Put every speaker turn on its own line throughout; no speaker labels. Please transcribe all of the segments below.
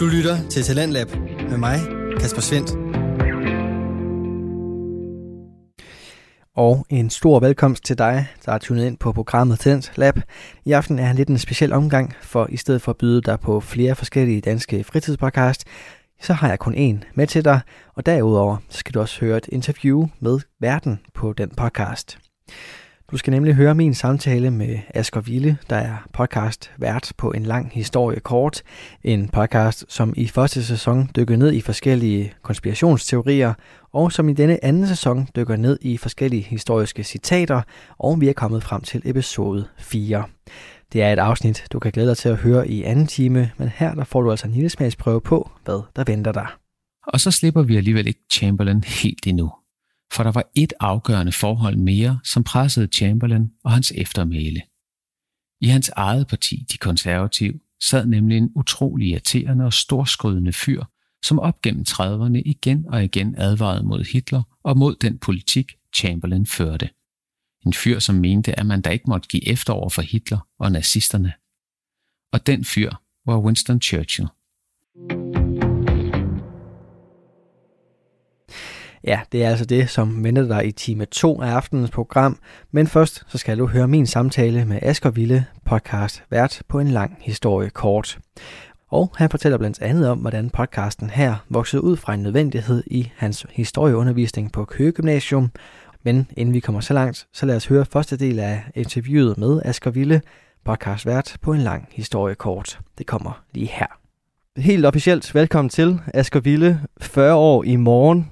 Du lytter til Talentlab med mig, Kasper Svendt. Og en stor velkomst til dig, der er tunet ind på programmet Talent Lab. I aften er lidt en speciel omgang, for i stedet for at byde dig på flere forskellige danske fritidspodcast, så har jeg kun en med til dig, og derudover skal du også høre et interview med verden på den podcast. Du skal nemlig høre min samtale med Asger Ville, der er podcast vært på en lang historie kort. En podcast, som i første sæson dykker ned i forskellige konspirationsteorier, og som i denne anden sæson dykker ned i forskellige historiske citater, og vi er kommet frem til episode 4. Det er et afsnit, du kan glæde dig til at høre i anden time, men her der får du altså en lille smagsprøve på, hvad der venter dig.
Og så slipper vi alligevel ikke Chamberlain helt endnu for der var et afgørende forhold mere, som pressede Chamberlain og hans eftermæle. I hans eget parti, de konservative, sad nemlig en utrolig irriterende og storskrydende fyr, som op gennem 30'erne igen og igen advarede mod Hitler og mod den politik, Chamberlain førte. En fyr, som mente, at man da ikke måtte give efter over for Hitler og nazisterne. Og den fyr var Winston Churchill.
Ja, det er altså det, som venter dig i time 2 af aftenens program. Men først så skal du høre min samtale med Asger Ville, podcast vært på en lang historie kort. Og han fortæller blandt andet om, hvordan podcasten her voksede ud fra en nødvendighed i hans historieundervisning på Køge Gymnasium. Men inden vi kommer så langt, så lad os høre første del af interviewet med Asger Ville, podcast vært på en lang historie kort. Det kommer lige her. Helt officielt velkommen til Asger Ville, 40 år i morgen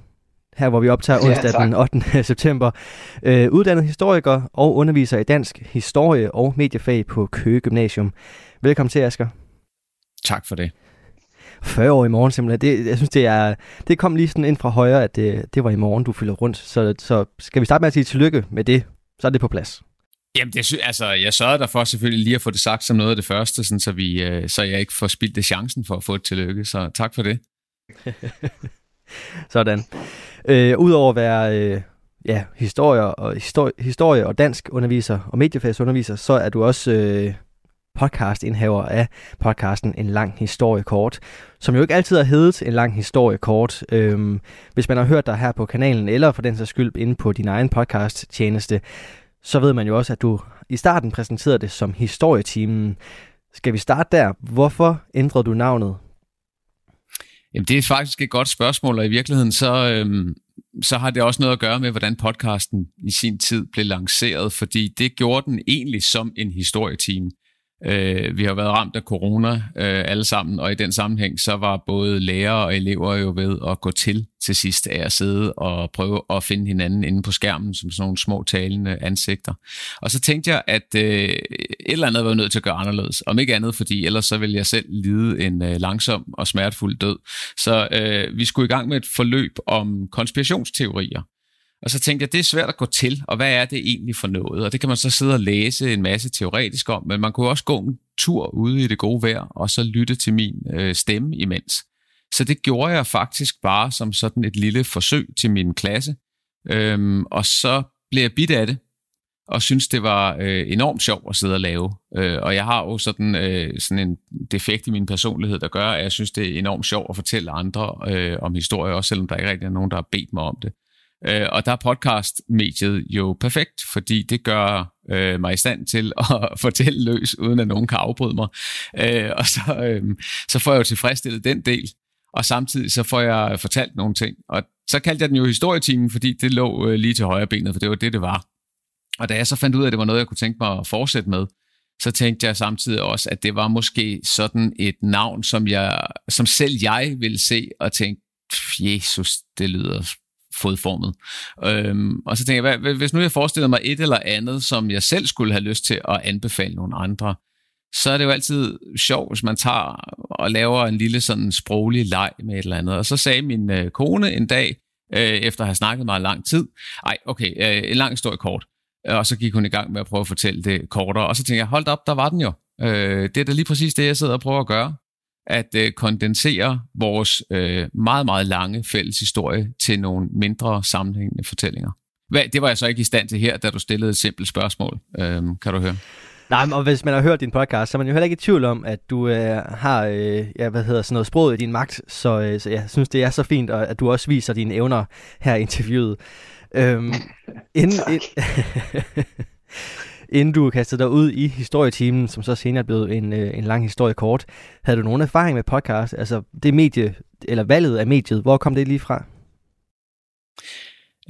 her hvor vi optager onsdag ja, den 8. september. Øh, uddannet historiker og underviser i dansk historie og mediefag på Køge Gymnasium. Velkommen til, Asger.
Tak for det.
40 år i morgen simpelthen. Det, jeg synes, det, er, det kom lige sådan ind fra højre, at det, det var i morgen, du fylder rundt. Så, så skal vi starte med at sige tillykke med det, så er det på plads.
Jamen, det, altså, jeg sørgede derfor selvfølgelig lige at få det sagt som noget af det første, sådan, så, vi, øh, så jeg ikke får spildt det chancen for at få et tillykke. Så tak for det.
Sådan. Øh, Udover at være øh, ja, historie, og, historie, historie og dansk underviser og mediefagsunderviser, så er du også øh, podcastindhaver af podcasten En Lang Historie Kort, som jo ikke altid har heddet En Lang Historie Kort. Øhm, hvis man har hørt dig her på kanalen, eller for den sags skyld inde på din egen podcast-tjeneste, så ved man jo også, at du i starten præsenterede det som historietimen. Skal vi starte der? Hvorfor ændrede du navnet
Jamen, det er faktisk et godt spørgsmål, og i virkeligheden så, øhm, så har det også noget at gøre med, hvordan podcasten i sin tid blev lanceret, fordi det gjorde den egentlig som en historieteam. Øh, vi har været ramt af corona øh, alle sammen, og i den sammenhæng så var både lærere og elever jo ved at gå til til sidst af at sidde og prøve at finde hinanden inde på skærmen som sådan nogle små talende ansigter. Og så tænkte jeg, at øh, et eller andet var nødt til at gøre anderledes. Om ikke andet, fordi ellers så ville jeg selv lide en øh, langsom og smertefuld død. Så øh, vi skulle i gang med et forløb om konspirationsteorier. Og så tænkte jeg, det er svært at gå til, og hvad er det egentlig for noget? Og det kan man så sidde og læse en masse teoretisk om, men man kunne også gå en tur ude i det gode vejr, og så lytte til min øh, stemme imens. Så det gjorde jeg faktisk bare som sådan et lille forsøg til min klasse. Øhm, og så blev jeg bidt af det, og synes det var øh, enormt sjovt at sidde og lave. Øh, og jeg har jo sådan, øh, sådan en defekt i min personlighed, der gør, at jeg synes, det er enormt sjovt at fortælle andre øh, om historie, også selvom der ikke rigtig er nogen, der har bedt mig om det. Øh, og der er podcast-mediet jo perfekt, fordi det gør øh, mig i stand til at fortælle løs, uden at nogen kan afbryde mig. Øh, og så, øh, så får jeg jo tilfredsstillet den del, og samtidig så får jeg fortalt nogle ting. Og så kaldte jeg den jo historietimen, fordi det lå øh, lige til højre benet, for det var det, det var. Og da jeg så fandt ud af, at det var noget, jeg kunne tænke mig at fortsætte med, så tænkte jeg samtidig også, at det var måske sådan et navn, som, jeg, som selv jeg ville se og tænke, Jesus, det lyder fodformet. Øhm, og så tænker jeg, hvis nu jeg forestiller mig et eller andet, som jeg selv skulle have lyst til at anbefale nogle andre, så er det jo altid sjovt, hvis man tager og laver en lille sådan sproglig leg med et eller andet. Og så sagde min øh, kone en dag, øh, efter at have snakket meget lang tid, ej, okay, øh, en lang historie kort. Og så gik hun i gang med at prøve at fortælle det kortere. Og så tænkte jeg, hold op, der var den jo. Øh, det er da lige præcis det, jeg sidder og prøver at gøre at øh, kondensere vores øh, meget, meget lange fælles historie til nogle mindre sammenhængende fortællinger. Hvad, det var jeg så ikke i stand til her, da du stillede et simpelt spørgsmål, øh, kan du høre.
Nej, og hvis man har hørt din podcast, så er man jo heller ikke i tvivl om, at du øh, har, øh, ja, hvad hedder sådan noget, sproget i din magt, så, øh, så jeg synes, det er så fint, og at du også viser dine evner her i interviewet. Øhm, inden, ind, inden du kastede dig ud i historietimen, som så senere blev en, øh, en lang historie kort, havde du nogen erfaring med podcast? Altså det medie, eller valget af mediet, hvor kom det lige fra?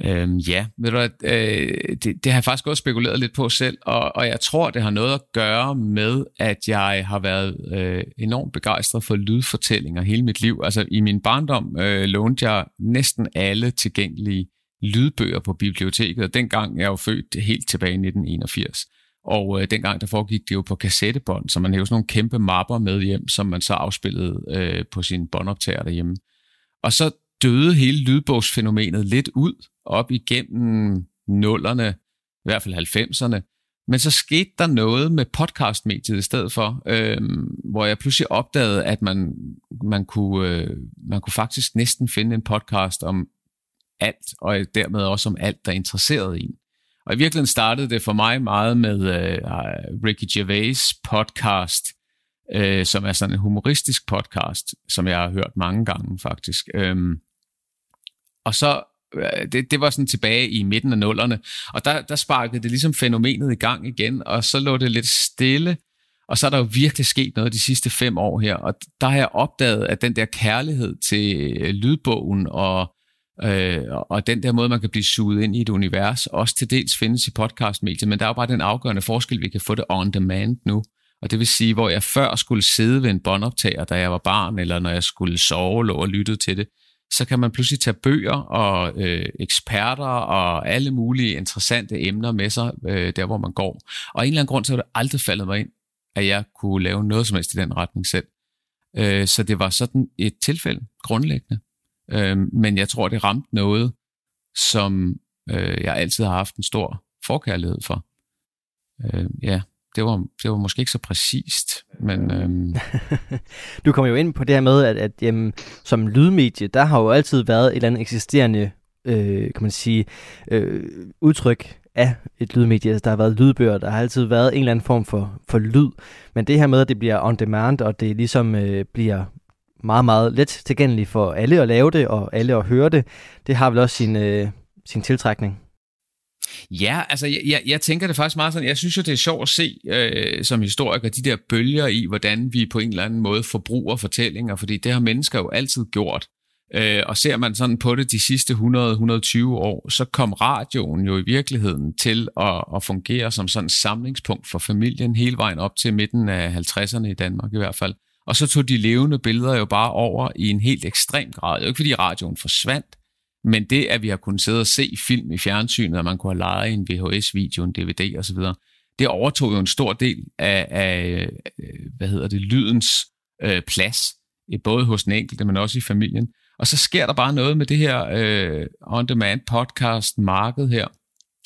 Øhm, ja, ved du øh, det, det har jeg faktisk også spekuleret lidt på selv, og, og jeg tror, det har noget at gøre med, at jeg har været øh, enormt begejstret for lydfortællinger hele mit liv. Altså i min barndom øh, lånte jeg næsten alle tilgængelige lydbøger på biblioteket, og dengang jeg er jo født helt tilbage i 1981. Og øh, dengang der foregik det jo på kassettebånd, så man havde jo sådan nogle kæmpe mapper med hjem, som man så afspillede øh, på sin båndoptager derhjemme. Og så døde hele lydbogsfænomenet lidt ud op igennem nullerne, i hvert fald 90'erne. Men så skete der noget med podcastmediet i stedet for, øh, hvor jeg pludselig opdagede, at man, man, kunne, øh, man kunne faktisk næsten finde en podcast om alt, og dermed også om alt, der interesserede en. Og i virkeligheden startede det for mig meget med uh, Ricky Gervais podcast, uh, som er sådan en humoristisk podcast, som jeg har hørt mange gange faktisk. Um, og så, uh, det, det var sådan tilbage i midten af nullerne, og der, der sparkede det ligesom fænomenet i gang igen, og så lå det lidt stille, og så er der jo virkelig sket noget de sidste fem år her, og der har jeg opdaget, at den der kærlighed til lydbogen og Øh, og den der måde, man kan blive suget ind i et univers, også til dels findes i podcastmediet, men der er jo bare den afgørende forskel, vi kan få det on demand nu. Og det vil sige, hvor jeg før skulle sidde ved en båndoptager, da jeg var barn, eller når jeg skulle sove, lå og lytte til det, så kan man pludselig tage bøger og øh, eksperter og alle mulige interessante emner med sig, øh, der hvor man går. Og af en eller anden grund, så er det aldrig faldet mig ind, at jeg kunne lave noget som helst i den retning selv. Øh, så det var sådan et tilfælde, grundlæggende. Øh, men jeg tror, det ramte noget, som øh, jeg altid har haft en stor forkærlighed for. Øh, ja, det var, det var måske ikke så præcist, men... Øhm...
du kommer jo ind på det her med, at, at jamen, som lydmedie, der har jo altid været et eller andet eksisterende, øh, kan man sige, øh, udtryk af et lydmedie. Altså, der har været lydbøger, der har altid været en eller anden form for, for lyd. Men det her med, at det bliver on demand, og det ligesom øh, bliver meget, meget let tilgængelig for alle at lave det, og alle at høre det, det har vel også sin, øh, sin tiltrækning.
Ja, altså jeg, jeg, jeg tænker det faktisk meget sådan, jeg synes jo det er sjovt at se øh, som historiker de der bølger i, hvordan vi på en eller anden måde forbruger fortællinger, fordi det har mennesker jo altid gjort. Øh, og ser man sådan på det de sidste 100-120 år, så kom radioen jo i virkeligheden til at, at fungere som sådan et samlingspunkt for familien hele vejen op til midten af 50'erne i Danmark i hvert fald. Og så tog de levende billeder jo bare over i en helt ekstrem grad. Det er jo ikke fordi radioen forsvandt, men det, at vi har kunnet sidde og se film i fjernsynet, og man kunne have lejet en VHS-video, en DVD osv., det overtog jo en stor del af, af øh, hvad hedder det, lydens øh, plads, både hos den enkelte, men også i familien. Og så sker der bare noget med det her øh, on-demand podcast marked her.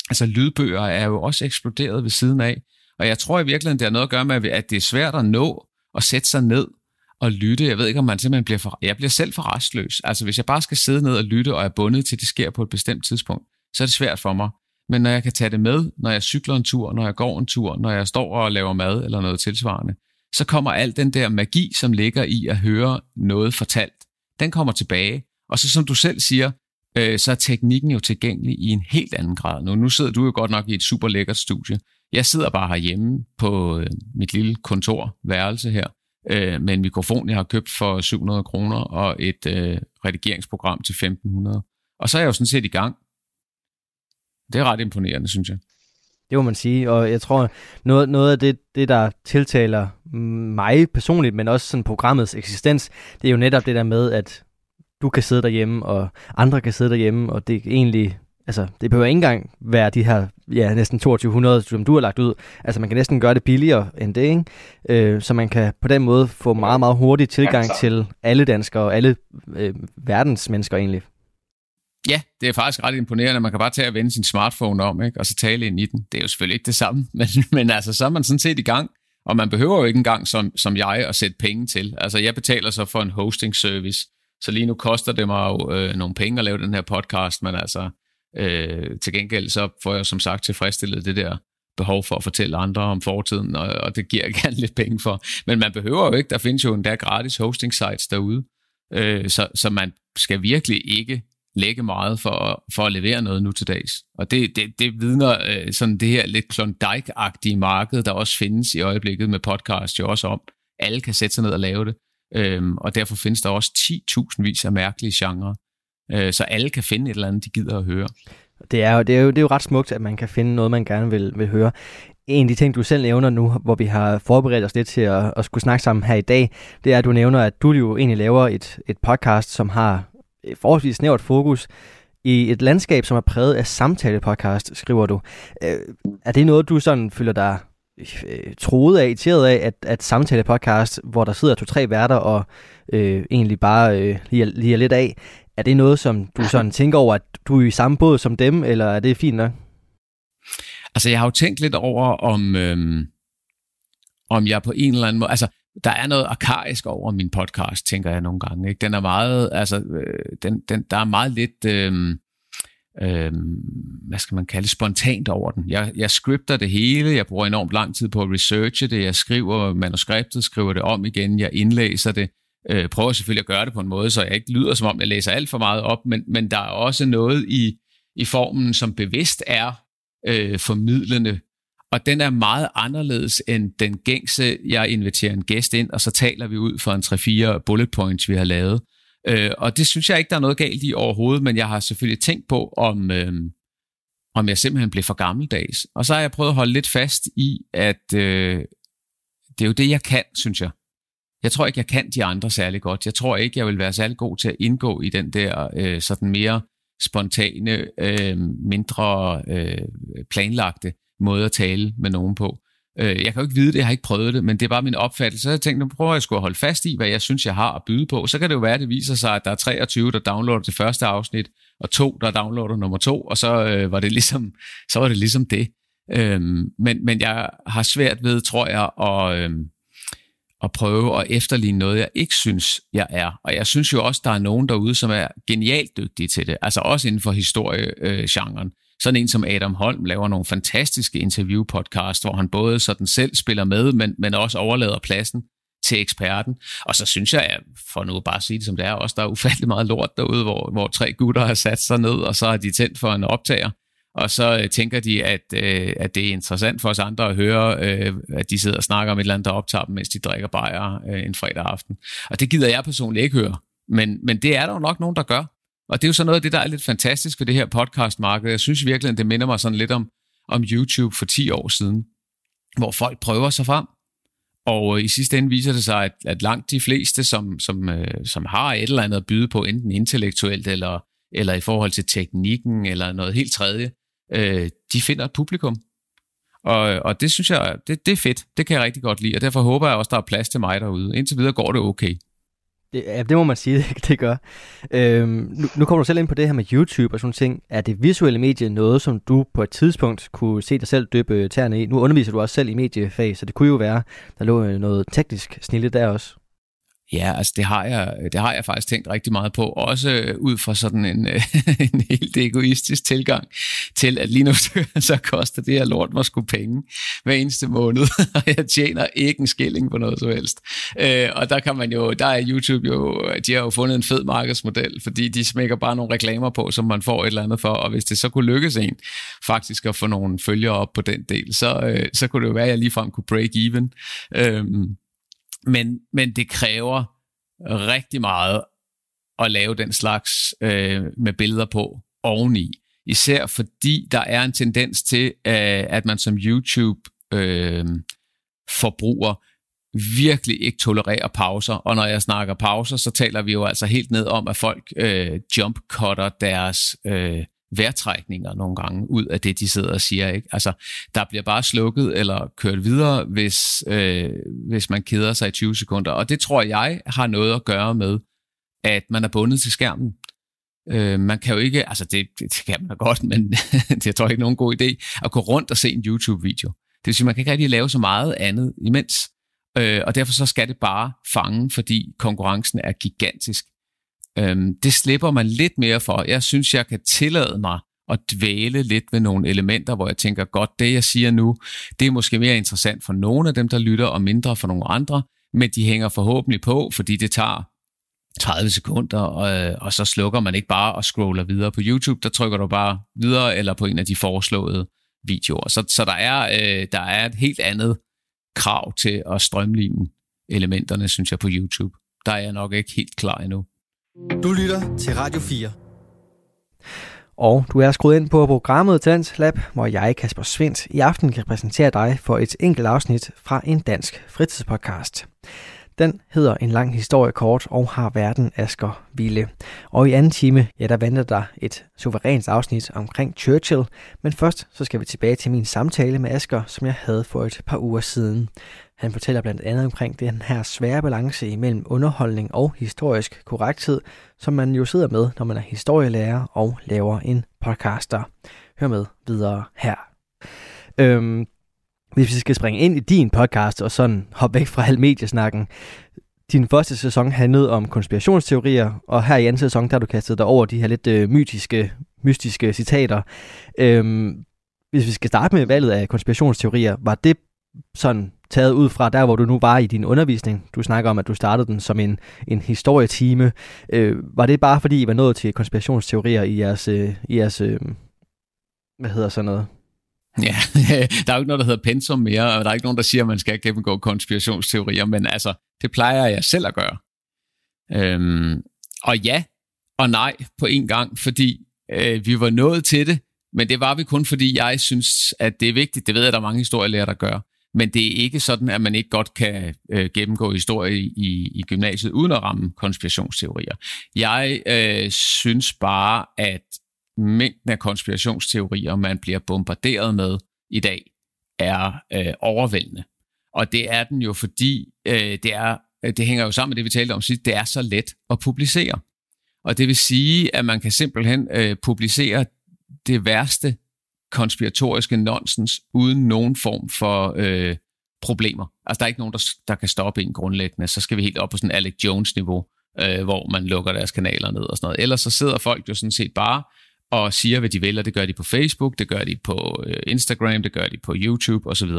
Altså lydbøger er jo også eksploderet ved siden af. Og jeg tror i virkeligheden, det har noget at gøre med, at det er svært at nå at sætte sig ned og lytte. Jeg ved ikke, om man simpelthen bliver for... Jeg bliver selv for restløs. Altså, hvis jeg bare skal sidde ned og lytte, og er bundet til, at det sker på et bestemt tidspunkt, så er det svært for mig. Men når jeg kan tage det med, når jeg cykler en tur, når jeg går en tur, når jeg står og laver mad eller noget tilsvarende, så kommer al den der magi, som ligger i at høre noget fortalt, den kommer tilbage. Og så som du selv siger, øh, så er teknikken jo tilgængelig i en helt anden grad nu. Nu sidder du jo godt nok i et super lækkert studie, jeg sidder bare herhjemme på øh, mit lille kontorværelse her øh, med en mikrofon, jeg har købt for 700 kroner og et øh, redigeringsprogram til 1500. Og så er jeg jo sådan set i gang. Det er ret imponerende, synes jeg.
Det må man sige, og jeg tror, noget, noget af det, det, der tiltaler mig personligt, men også sådan programmets eksistens, det er jo netop det der med, at du kan sidde derhjemme, og andre kan sidde derhjemme, og det er egentlig Altså, det behøver ikke engang være de her ja, næsten 2200, som du har lagt ud. Altså, man kan næsten gøre det billigere end det, ikke? Øh, så man kan på den måde få meget, meget hurtig tilgang til alle danskere og alle øh, verdens mennesker egentlig.
Ja, det er faktisk ret imponerende. Man kan bare tage og vende sin smartphone om, ikke? og så tale ind i den. Det er jo selvfølgelig ikke det samme, men, men altså, så er man sådan set i gang. Og man behøver jo ikke engang som, som jeg at sætte penge til. Altså, jeg betaler så for en hosting service, så lige nu koster det mig jo øh, nogle penge at lave den her podcast, men altså, Øh, til gengæld så får jeg som sagt tilfredsstillet det der behov for at fortælle andre om fortiden, og, og det giver jeg gerne lidt penge for. Men man behøver jo ikke, der findes jo endda gratis hosting sites derude, øh, så, så man skal virkelig ikke lægge meget for, for at levere noget nu til dags. Og det, det, det vidner øh, sådan det her lidt Klondike-agtige marked, der også findes i øjeblikket med podcast, jo også om. Alle kan sætte sig ned og lave det, øhm, og derfor findes der også 10.000 vis af mærkelige genrer, øh, så alle kan finde et eller andet, de gider at høre.
Det er, jo, det, er jo, det er jo ret smukt, at man kan finde noget, man gerne vil, vil høre. En af de ting, du selv nævner nu, hvor vi har forberedt os lidt til at, at skulle snakke sammen her i dag, det er, at du nævner, at du jo egentlig laver et, et podcast, som har forholdsvis snævert fokus i et landskab, som er præget af samtale-podcast, skriver du. Øh, er det noget, du sådan føler dig øh, troet af, irriteret af, at, at samtale-podcast, hvor der sidder to-tre værter og øh, egentlig bare øh, lige, lige lidt af, er det noget, som du sådan tænker over, at du er i samme båd som dem, eller er det fint nok?
Altså, jeg har jo tænkt lidt over, om, øhm, om jeg på en eller anden måde... Altså, der er noget arkaisk over min podcast, tænker jeg nogle gange. Ikke? Den er meget... Altså, øh, den, den, der er meget lidt... Øh, øh, hvad skal man kalde det, spontant over den. Jeg, jeg scripter det hele, jeg bruger enormt lang tid på at researche det, jeg skriver manuskriptet, skriver det om igen, jeg indlæser det, øh, prøver selvfølgelig at gøre det på en måde, så jeg ikke lyder som om, jeg læser alt for meget op, men, men der er også noget i, i formen, som bevidst er øh, formidlende, og den er meget anderledes end den gængse, jeg inviterer en gæst ind, og så taler vi ud for en 3-4 bullet points, vi har lavet. Øh, og det synes jeg ikke, der er noget galt i overhovedet, men jeg har selvfølgelig tænkt på, om, øh, om jeg simpelthen blev for gammeldags. Og så har jeg prøvet at holde lidt fast i, at øh, det er jo det, jeg kan, synes jeg. Jeg tror ikke, jeg kan de andre særlig godt. Jeg tror ikke, jeg vil være særlig god til at indgå i den der øh, sådan mere spontane, øh, mindre øh, planlagte måde at tale med nogen på. Øh, jeg kan jo ikke vide det, jeg har ikke prøvet det, men det er bare min opfattelse. Så jeg tænkte, nu prøver jeg at holde fast i, hvad jeg synes, jeg har at byde på. Så kan det jo være, at det viser sig, at der er 23, der downloader det første afsnit, og to, der downloader nummer to, og så øh, var det ligesom, så var det ligesom det. Øhm, men, men jeg har svært ved, tror jeg, at, øhm, at prøve at efterligne noget, jeg ikke synes, jeg er. Og jeg synes jo også, der er nogen derude, som er genialt dygtige til det. Altså også inden for historiegenren. Øh, sådan en som Adam Holm laver nogle fantastiske interviewpodcast, hvor han både sådan selv spiller med, men, men også overlader pladsen til eksperten. Og så synes jeg, for nu bare at sige det som det er, også der er ufattelig meget lort derude, hvor, hvor tre gutter har sat sig ned, og så har de tændt for en optager. Og så øh, tænker de, at, øh, at det er interessant for os andre at høre, øh, at de sidder og snakker om et eller andet, der optager dem, mens de drikker bajer øh, en fredag aften. Og det gider jeg personligt ikke høre. Men, men det er der jo nok nogen, der gør. Og det er jo så noget af det, der er lidt fantastisk ved det her podcastmarked. Jeg synes virkelig, at det minder mig sådan lidt om, om YouTube for 10 år siden, hvor folk prøver sig frem. Og øh, i sidste ende viser det sig, at, at langt de fleste, som, som, øh, som har et eller andet at byde på, enten intellektuelt eller, eller i forhold til teknikken eller noget helt tredje, øh, de finder et publikum. Og, og det synes jeg, det, det er fedt. Det kan jeg rigtig godt lide, og derfor håber jeg også, der er plads til mig derude. Indtil videre går det okay.
Det, ja, det må man sige, det, det gør. Øhm, nu, nu kommer du selv ind på det her med YouTube og sådan ting. Er det visuelle medie noget, som du på et tidspunkt kunne se dig selv døbe tæerne i? Nu underviser du også selv i mediefag, så det kunne jo være, der lå noget teknisk snille der også.
Ja, altså det har, jeg, det har jeg faktisk tænkt rigtig meget på, også øh, ud fra sådan en, øh, en helt egoistisk tilgang til, at lige nu så koster det her lort mig sgu penge hver eneste måned, og jeg tjener ikke en skilling på noget som helst. Øh, og der kan man jo, der er YouTube jo, de har jo fundet en fed markedsmodel, fordi de smækker bare nogle reklamer på, som man får et eller andet for, og hvis det så kunne lykkes en faktisk at få nogle følgere op på den del, så, så kunne det jo være, at jeg ligefrem kunne break even. Øh, men, men det kræver rigtig meget at lave den slags øh, med billeder på oveni. Især fordi der er en tendens til, øh, at man som YouTube-forbruger øh, virkelig ikke tolererer pauser. Og når jeg snakker pauser, så taler vi jo altså helt ned om, at folk øh, jump-cutter deres øh, værtrækninger nogle gange ud af det, de sidder og siger. Ikke? Altså, der bliver bare slukket eller kørt videre, hvis, øh, hvis man keder sig i 20 sekunder. Og det tror jeg har noget at gøre med, at man er bundet til skærmen. Øh, man kan jo ikke, altså det, det kan man godt, men det tror jeg ikke nogen god idé, at gå rundt og se en YouTube-video. Det vil sige, man kan ikke rigtig lave så meget andet imens. Øh, og derfor så skal det bare fange, fordi konkurrencen er gigantisk. Øhm, det slipper man lidt mere for. Jeg synes, jeg kan tillade mig at dvæle lidt ved nogle elementer, hvor jeg tænker, godt, det jeg siger nu, det er måske mere interessant for nogle af dem, der lytter, og mindre for nogle andre, men de hænger forhåbentlig på, fordi det tager 30 sekunder, og, øh, og så slukker man ikke bare og scroller videre på YouTube, der trykker du bare videre, eller på en af de foreslåede videoer. Så, så der, er, øh, der er et helt andet krav til at strømligne elementerne, synes jeg, på YouTube. Der er jeg nok ikke helt klar endnu.
Du lytter til Radio 4. Og du er skruet ind på programmet Dans Lab, hvor jeg, Kasper Svendt, i aften kan præsentere dig for et enkelt afsnit fra en dansk fritidspodcast. Den hedder En lang historie kort og har verden Asger Ville. Og i anden time, ja, der venter der et suverænt afsnit omkring Churchill. Men først så skal vi tilbage til min samtale med Asger, som jeg havde for et par uger siden. Han fortæller blandt andet omkring den her svære balance imellem underholdning og historisk korrekthed, som man jo sidder med, når man er historielærer og laver en podcaster. Hør med videre her. Øhm, hvis vi skal springe ind i din podcast og sådan hoppe væk fra al mediesnakken. Din første sæson handlede om konspirationsteorier, og her i anden sæson, der har du kastet dig over de her lidt øh, mytiske, mystiske citater. Øhm, hvis vi skal starte med valget af konspirationsteorier, var det sådan taget ud fra der, hvor du nu var i din undervisning? Du snakker om, at du startede den som en, en historietime. Øh, var det bare fordi, I var nået til konspirationsteorier i jeres, øh, i jeres øh, hvad hedder sådan noget,
Ja, der er jo ikke noget, der hedder pensum mere, og der er ikke nogen, der siger, at man skal gennemgå konspirationsteorier, men altså, det plejer jeg selv at gøre. Øhm, og ja og nej på en gang, fordi øh, vi var nået til det, men det var vi kun, fordi jeg synes, at det er vigtigt. Det ved jeg, at der er mange historielærer, der gør. Men det er ikke sådan, at man ikke godt kan øh, gennemgå historie i, i gymnasiet uden at ramme konspirationsteorier. Jeg øh, synes bare, at mængden af konspirationsteorier, man bliver bombarderet med i dag, er øh, overvældende. Og det er den jo, fordi øh, det, er, det hænger jo sammen med det, vi talte om sidst, det er så let at publicere. Og det vil sige, at man kan simpelthen øh, publicere det værste konspiratoriske nonsens uden nogen form for øh, problemer. Altså, der er ikke nogen, der, der kan stoppe en grundlæggende. Så skal vi helt op på sådan Alec Jones-niveau, øh, hvor man lukker deres kanaler ned og sådan noget. Ellers så sidder folk jo sådan set bare og siger, hvad de vil, og det gør de på Facebook, det gør de på øh, Instagram, det gør de på YouTube osv.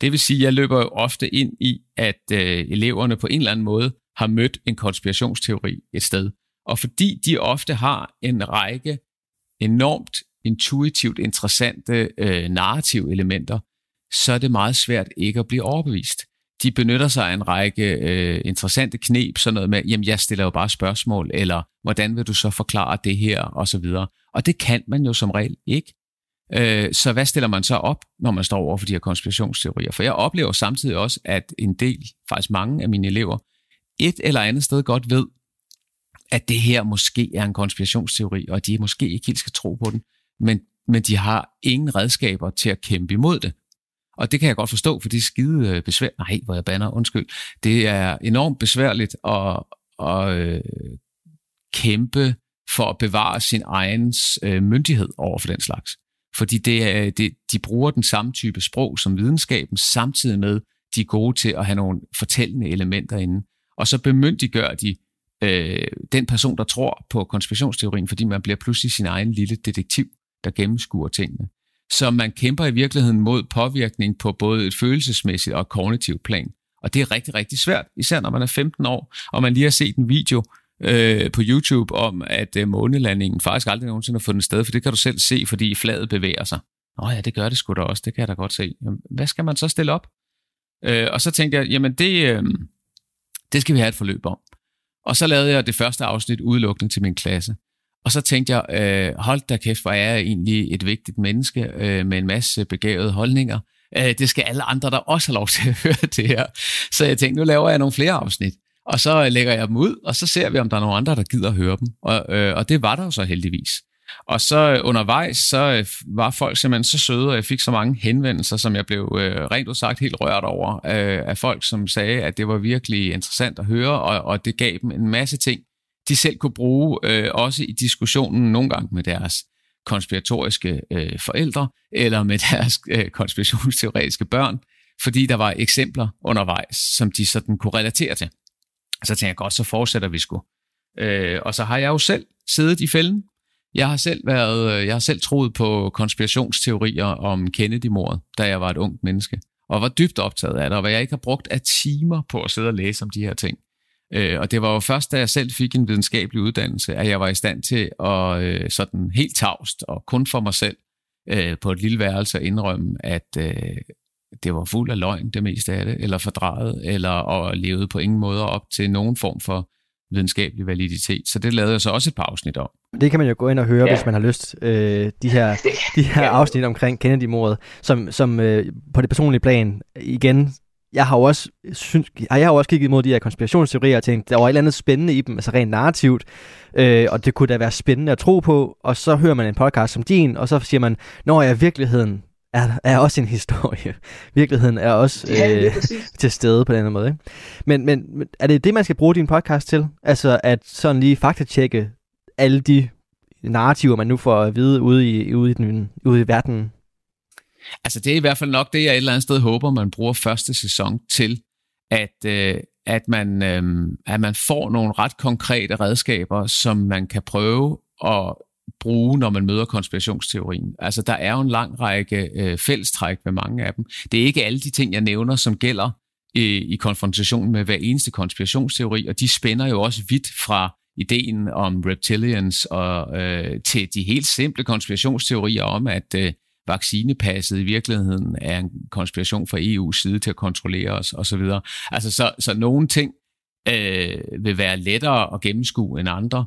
Det vil sige, at jeg løber jo ofte ind i, at øh, eleverne på en eller anden måde har mødt en konspirationsteori et sted. Og fordi de ofte har en række enormt intuitivt interessante øh, narrative elementer, så er det meget svært ikke at blive overbevist. De benytter sig af en række øh, interessante knep, sådan noget med, jamen jeg stiller jo bare spørgsmål, eller hvordan vil du så forklare det her, og så videre. Og det kan man jo som regel ikke. Øh, så hvad stiller man så op, når man står over for de her konspirationsteorier? For jeg oplever samtidig også, at en del, faktisk mange af mine elever, et eller andet sted godt ved, at det her måske er en konspirationsteori, og de måske ikke helt skal tro på den, men, men de har ingen redskaber til at kæmpe imod det. Og det kan jeg godt forstå, for det er skide øh, besvær. Nej, hvor jeg banner, undskyld. Det er enormt besværligt at, at øh, kæmpe for at bevare sin egen øh, myndighed over for den slags. Fordi det er, det, de bruger den samme type sprog som videnskaben, samtidig med, de er gode til at have nogle fortællende elementer inde. Og så bemyndiggør de øh, den person, der tror på konspirationsteorien, fordi man bliver pludselig sin egen lille detektiv, der gennemskuer tingene. Så man kæmper i virkeligheden mod påvirkning på både et følelsesmæssigt og kognitivt plan. Og det er rigtig, rigtig svært, især når man er 15 år, og man lige har set en video, øh, på YouTube om, at øh, månelandingen faktisk aldrig nogensinde har fundet sted, for det kan du selv se, fordi fladet bevæger sig. Nå ja, det gør det sgu da også, det kan jeg da godt se. Jamen, hvad skal man så stille op? Øh, og så tænkte jeg, jamen det, øh, det skal vi have et forløb om. Og så lavede jeg det første afsnit udelukkende til min klasse. Og så tænkte jeg, øh, hold da kæft, hvor er jeg egentlig et vigtigt menneske øh, med en masse begavede holdninger. Øh, det skal alle andre, der også har lov til at høre det her. Så jeg tænkte, nu laver jeg nogle flere afsnit. Og så lægger jeg dem ud, og så ser vi, om der er nogen andre, der gider at høre dem. Og, øh, og det var der jo så heldigvis. Og så øh, undervejs, så øh, var folk simpelthen så søde, og jeg fik så mange henvendelser, som jeg blev øh, rent udsagt helt rørt over, øh, af folk, som sagde, at det var virkelig interessant at høre, og, og det gav dem en masse ting, de selv kunne bruge, øh, også i diskussionen nogle gange med deres konspiratoriske øh, forældre, eller med deres øh, konspirationsteoretiske børn, fordi der var eksempler undervejs, som de sådan kunne relatere til. Så tænkte jeg, godt, så fortsætter vi sgu. Øh, og så har jeg jo selv siddet i fælden. Jeg har selv været, øh, jeg har selv troet på konspirationsteorier om Kennedy-mordet, da jeg var et ungt menneske, og var dybt optaget af det, og hvad jeg ikke har brugt af timer på at sidde og læse om de her ting. Øh, og det var jo først, da jeg selv fik en videnskabelig uddannelse, at jeg var i stand til at øh, sådan helt tavst og kun for mig selv øh, på et lille værelse at indrømme, at øh, det var fuld af løgn, det meste af det, eller fordrejet, eller og levede på ingen måde op til nogen form for videnskabelig validitet. Så det lavede jeg så også et par afsnit om.
Det kan man jo gå ind og høre, ja. hvis man har lyst. Øh, de her, de her afsnit omkring Kennedy-mordet, som, som øh, på det personlige plan, igen, jeg har jo også, synes, jeg har også kigget mod de her konspirationsteorier og tænkt, der var et eller andet spændende i dem, altså rent narrativt, øh, og det kunne da være spændende at tro på, og så hører man en podcast som din, og så siger man, når jeg virkeligheden er, er også en historie. Virkeligheden er også ja, øh, til stede på den her måde. Ikke? Men, men er det det, man skal bruge din podcast til? Altså at sådan lige faktatjekke alle de narrativer, man nu får at vide ude i, ude i, den, ude i verden?
Altså det er i hvert fald nok det, jeg et eller andet sted håber, man bruger første sæson til, at, øh, at, man, øh, at man får nogle ret konkrete redskaber, som man kan prøve at bruge, når man møder konspirationsteorien. Altså, der er jo en lang række øh, fællestræk med mange af dem. Det er ikke alle de ting, jeg nævner, som gælder øh, i konfrontationen med hver eneste konspirationsteori, og de spænder jo også vidt fra ideen om reptilians og øh, til de helt simple konspirationsteorier om, at øh, vaccinepasset i virkeligheden er en konspiration fra EU's side til at kontrollere os osv. Altså, så, så nogle ting øh, vil være lettere at gennemskue end andre,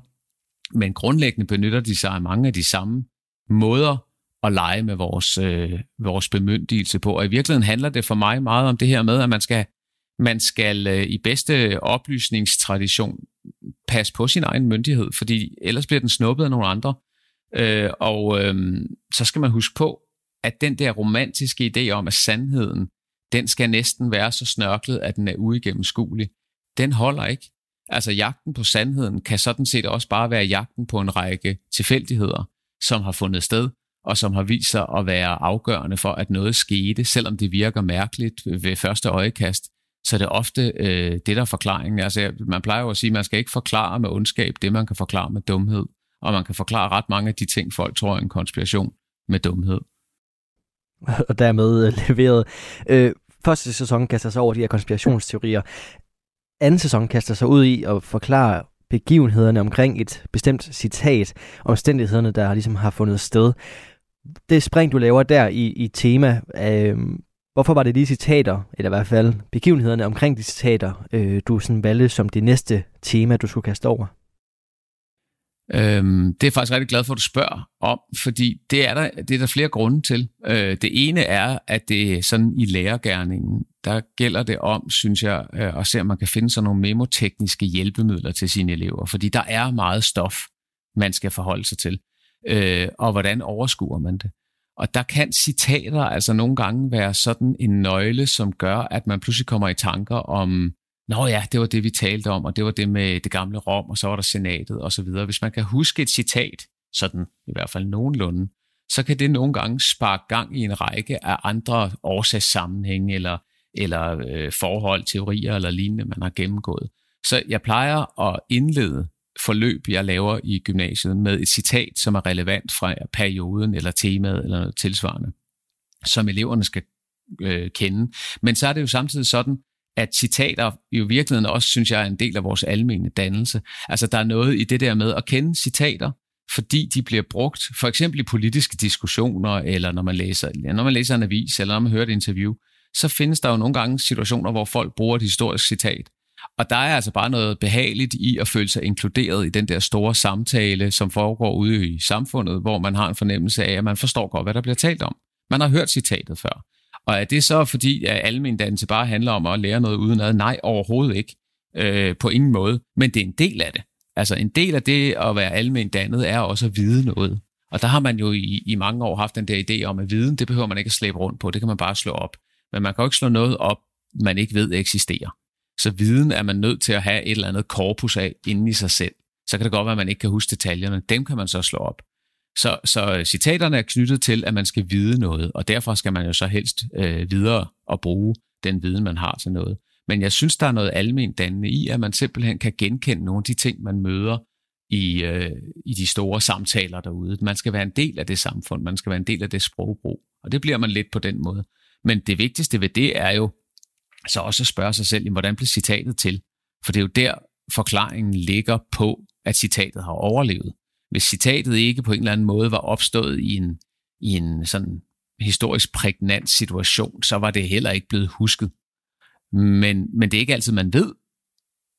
men grundlæggende benytter de sig af mange af de samme måder at lege med vores, øh, vores bemyndigelse på. Og i virkeligheden handler det for mig meget om det her med, at man skal, man skal øh, i bedste oplysningstradition passe på sin egen myndighed, fordi ellers bliver den snuppet af nogle andre. Øh, og øh, så skal man huske på, at den der romantiske idé om, at sandheden, den skal næsten være så snørklet, at den er uigennemskuelig, den holder ikke. Altså jagten på sandheden kan sådan set også bare være jagten på en række tilfældigheder, som har fundet sted, og som har vist sig at være afgørende for, at noget skete, selvom det virker mærkeligt ved første øjekast. Så det er ofte øh, det, der er forklaringen. Altså, man plejer jo at sige, at man skal ikke forklare med ondskab det, man kan forklare med dumhed. Og man kan forklare ret mange af de ting, folk tror er en konspiration med dumhed.
Og dermed øh, leveret. Øh, første sæson kaster sig over de her konspirationsteorier anden sæson kaster sig ud i at forklare begivenhederne omkring et bestemt citat, omstændighederne, der ligesom har fundet sted. Det spring, du laver der i, i tema, øh, hvorfor var det lige citater, eller i hvert fald begivenhederne omkring de citater, øh, du sådan valgte som det næste tema, du skulle kaste over?
Øhm, det er jeg faktisk rigtig glad for, at du spørger om, fordi det er der, det er der flere grunde til. Øh, det ene er, at det er sådan i lærergærningen, der gælder det om, synes jeg, øh, at se, om man kan finde sådan nogle memotekniske hjælpemidler til sine elever, fordi der er meget stof, man skal forholde sig til. Øh, og hvordan overskuer man det? Og der kan citater altså nogle gange være sådan en nøgle, som gør, at man pludselig kommer i tanker om Nå ja, det var det, vi talte om, og det var det med det gamle Rom, og så var der senatet og så videre. Hvis man kan huske et citat, sådan i hvert fald nogenlunde, så kan det nogle gange sparke gang i en række af andre årsagssammenhænge eller, eller øh, forhold, teorier eller lignende, man har gennemgået. Så jeg plejer at indlede forløb, jeg laver i gymnasiet med et citat, som er relevant fra perioden eller temaet eller noget tilsvarende, som eleverne skal øh, kende. Men så er det jo samtidig sådan, at citater i virkeligheden også, synes jeg, er en del af vores almene dannelse. Altså, der er noget i det der med at kende citater, fordi de bliver brugt, for eksempel i politiske diskussioner, eller når man læser, når man læser en avis, eller når man hører et interview, så findes der jo nogle gange situationer, hvor folk bruger et historisk citat. Og der er altså bare noget behageligt i at føle sig inkluderet i den der store samtale, som foregår ude i samfundet, hvor man har en fornemmelse af, at man forstår godt, hvad der bliver talt om. Man har hørt citatet før. Og er det så fordi, at almindannelse bare handler om at lære noget uden ad? Nej, overhovedet ikke. Øh, på ingen måde. Men det er en del af det. Altså en del af det at være almindannet er også at vide noget. Og der har man jo i, i mange år haft den der idé om, at viden, det behøver man ikke at slæbe rundt på. Det kan man bare slå op. Men man kan jo ikke slå noget op, man ikke ved eksisterer. Så viden er man nødt til at have et eller andet korpus af inden i sig selv. Så kan det godt være, at man ikke kan huske detaljerne. Dem kan man så slå op. Så, så citaterne er knyttet til, at man skal vide noget, og derfor skal man jo så helst øh, videre og bruge den viden, man har til noget. Men jeg synes, der er noget almindeligt dannende i, at man simpelthen kan genkende nogle af de ting, man møder i, øh, i de store samtaler derude. Man skal være en del af det samfund, man skal være en del af det sprogbrug, og det bliver man lidt på den måde. Men det vigtigste ved det er jo så også at spørge sig selv, hvordan blev citatet til? For det er jo der, forklaringen ligger på, at citatet har overlevet. Hvis citatet ikke på en eller anden måde var opstået i en, i en sådan historisk prægnant situation, så var det heller ikke blevet husket. Men, men det er ikke altid, man ved,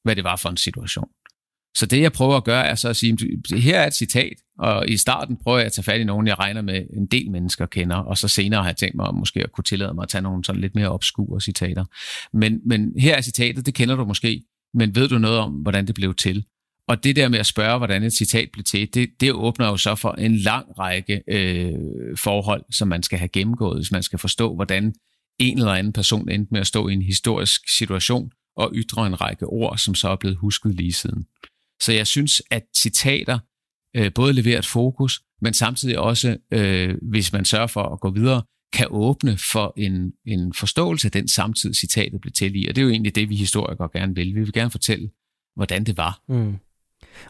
hvad det var for en situation. Så det, jeg prøver at gøre, er så at sige, her er et citat, og i starten prøver jeg at tage fat i nogen, jeg regner med en del mennesker kender, og så senere har jeg tænkt mig måske at kunne tillade mig at tage nogle sådan lidt mere obskure citater. Men, men her er citatet, det kender du måske, men ved du noget om, hvordan det blev til? Og det der med at spørge, hvordan et citat blev til, det, det åbner jo så for en lang række øh, forhold, som man skal have gennemgået, hvis man skal forstå, hvordan en eller anden person endte med at stå i en historisk situation og ytre en række ord, som så er blevet husket lige siden. Så jeg synes, at citater øh, både leverer et fokus, men samtidig også, øh, hvis man sørger for at gå videre, kan åbne for en, en forståelse af den samtid, citatet blev til i. Og det er jo egentlig det, vi historikere gerne vil. Vi vil gerne fortælle, hvordan det var. Mm.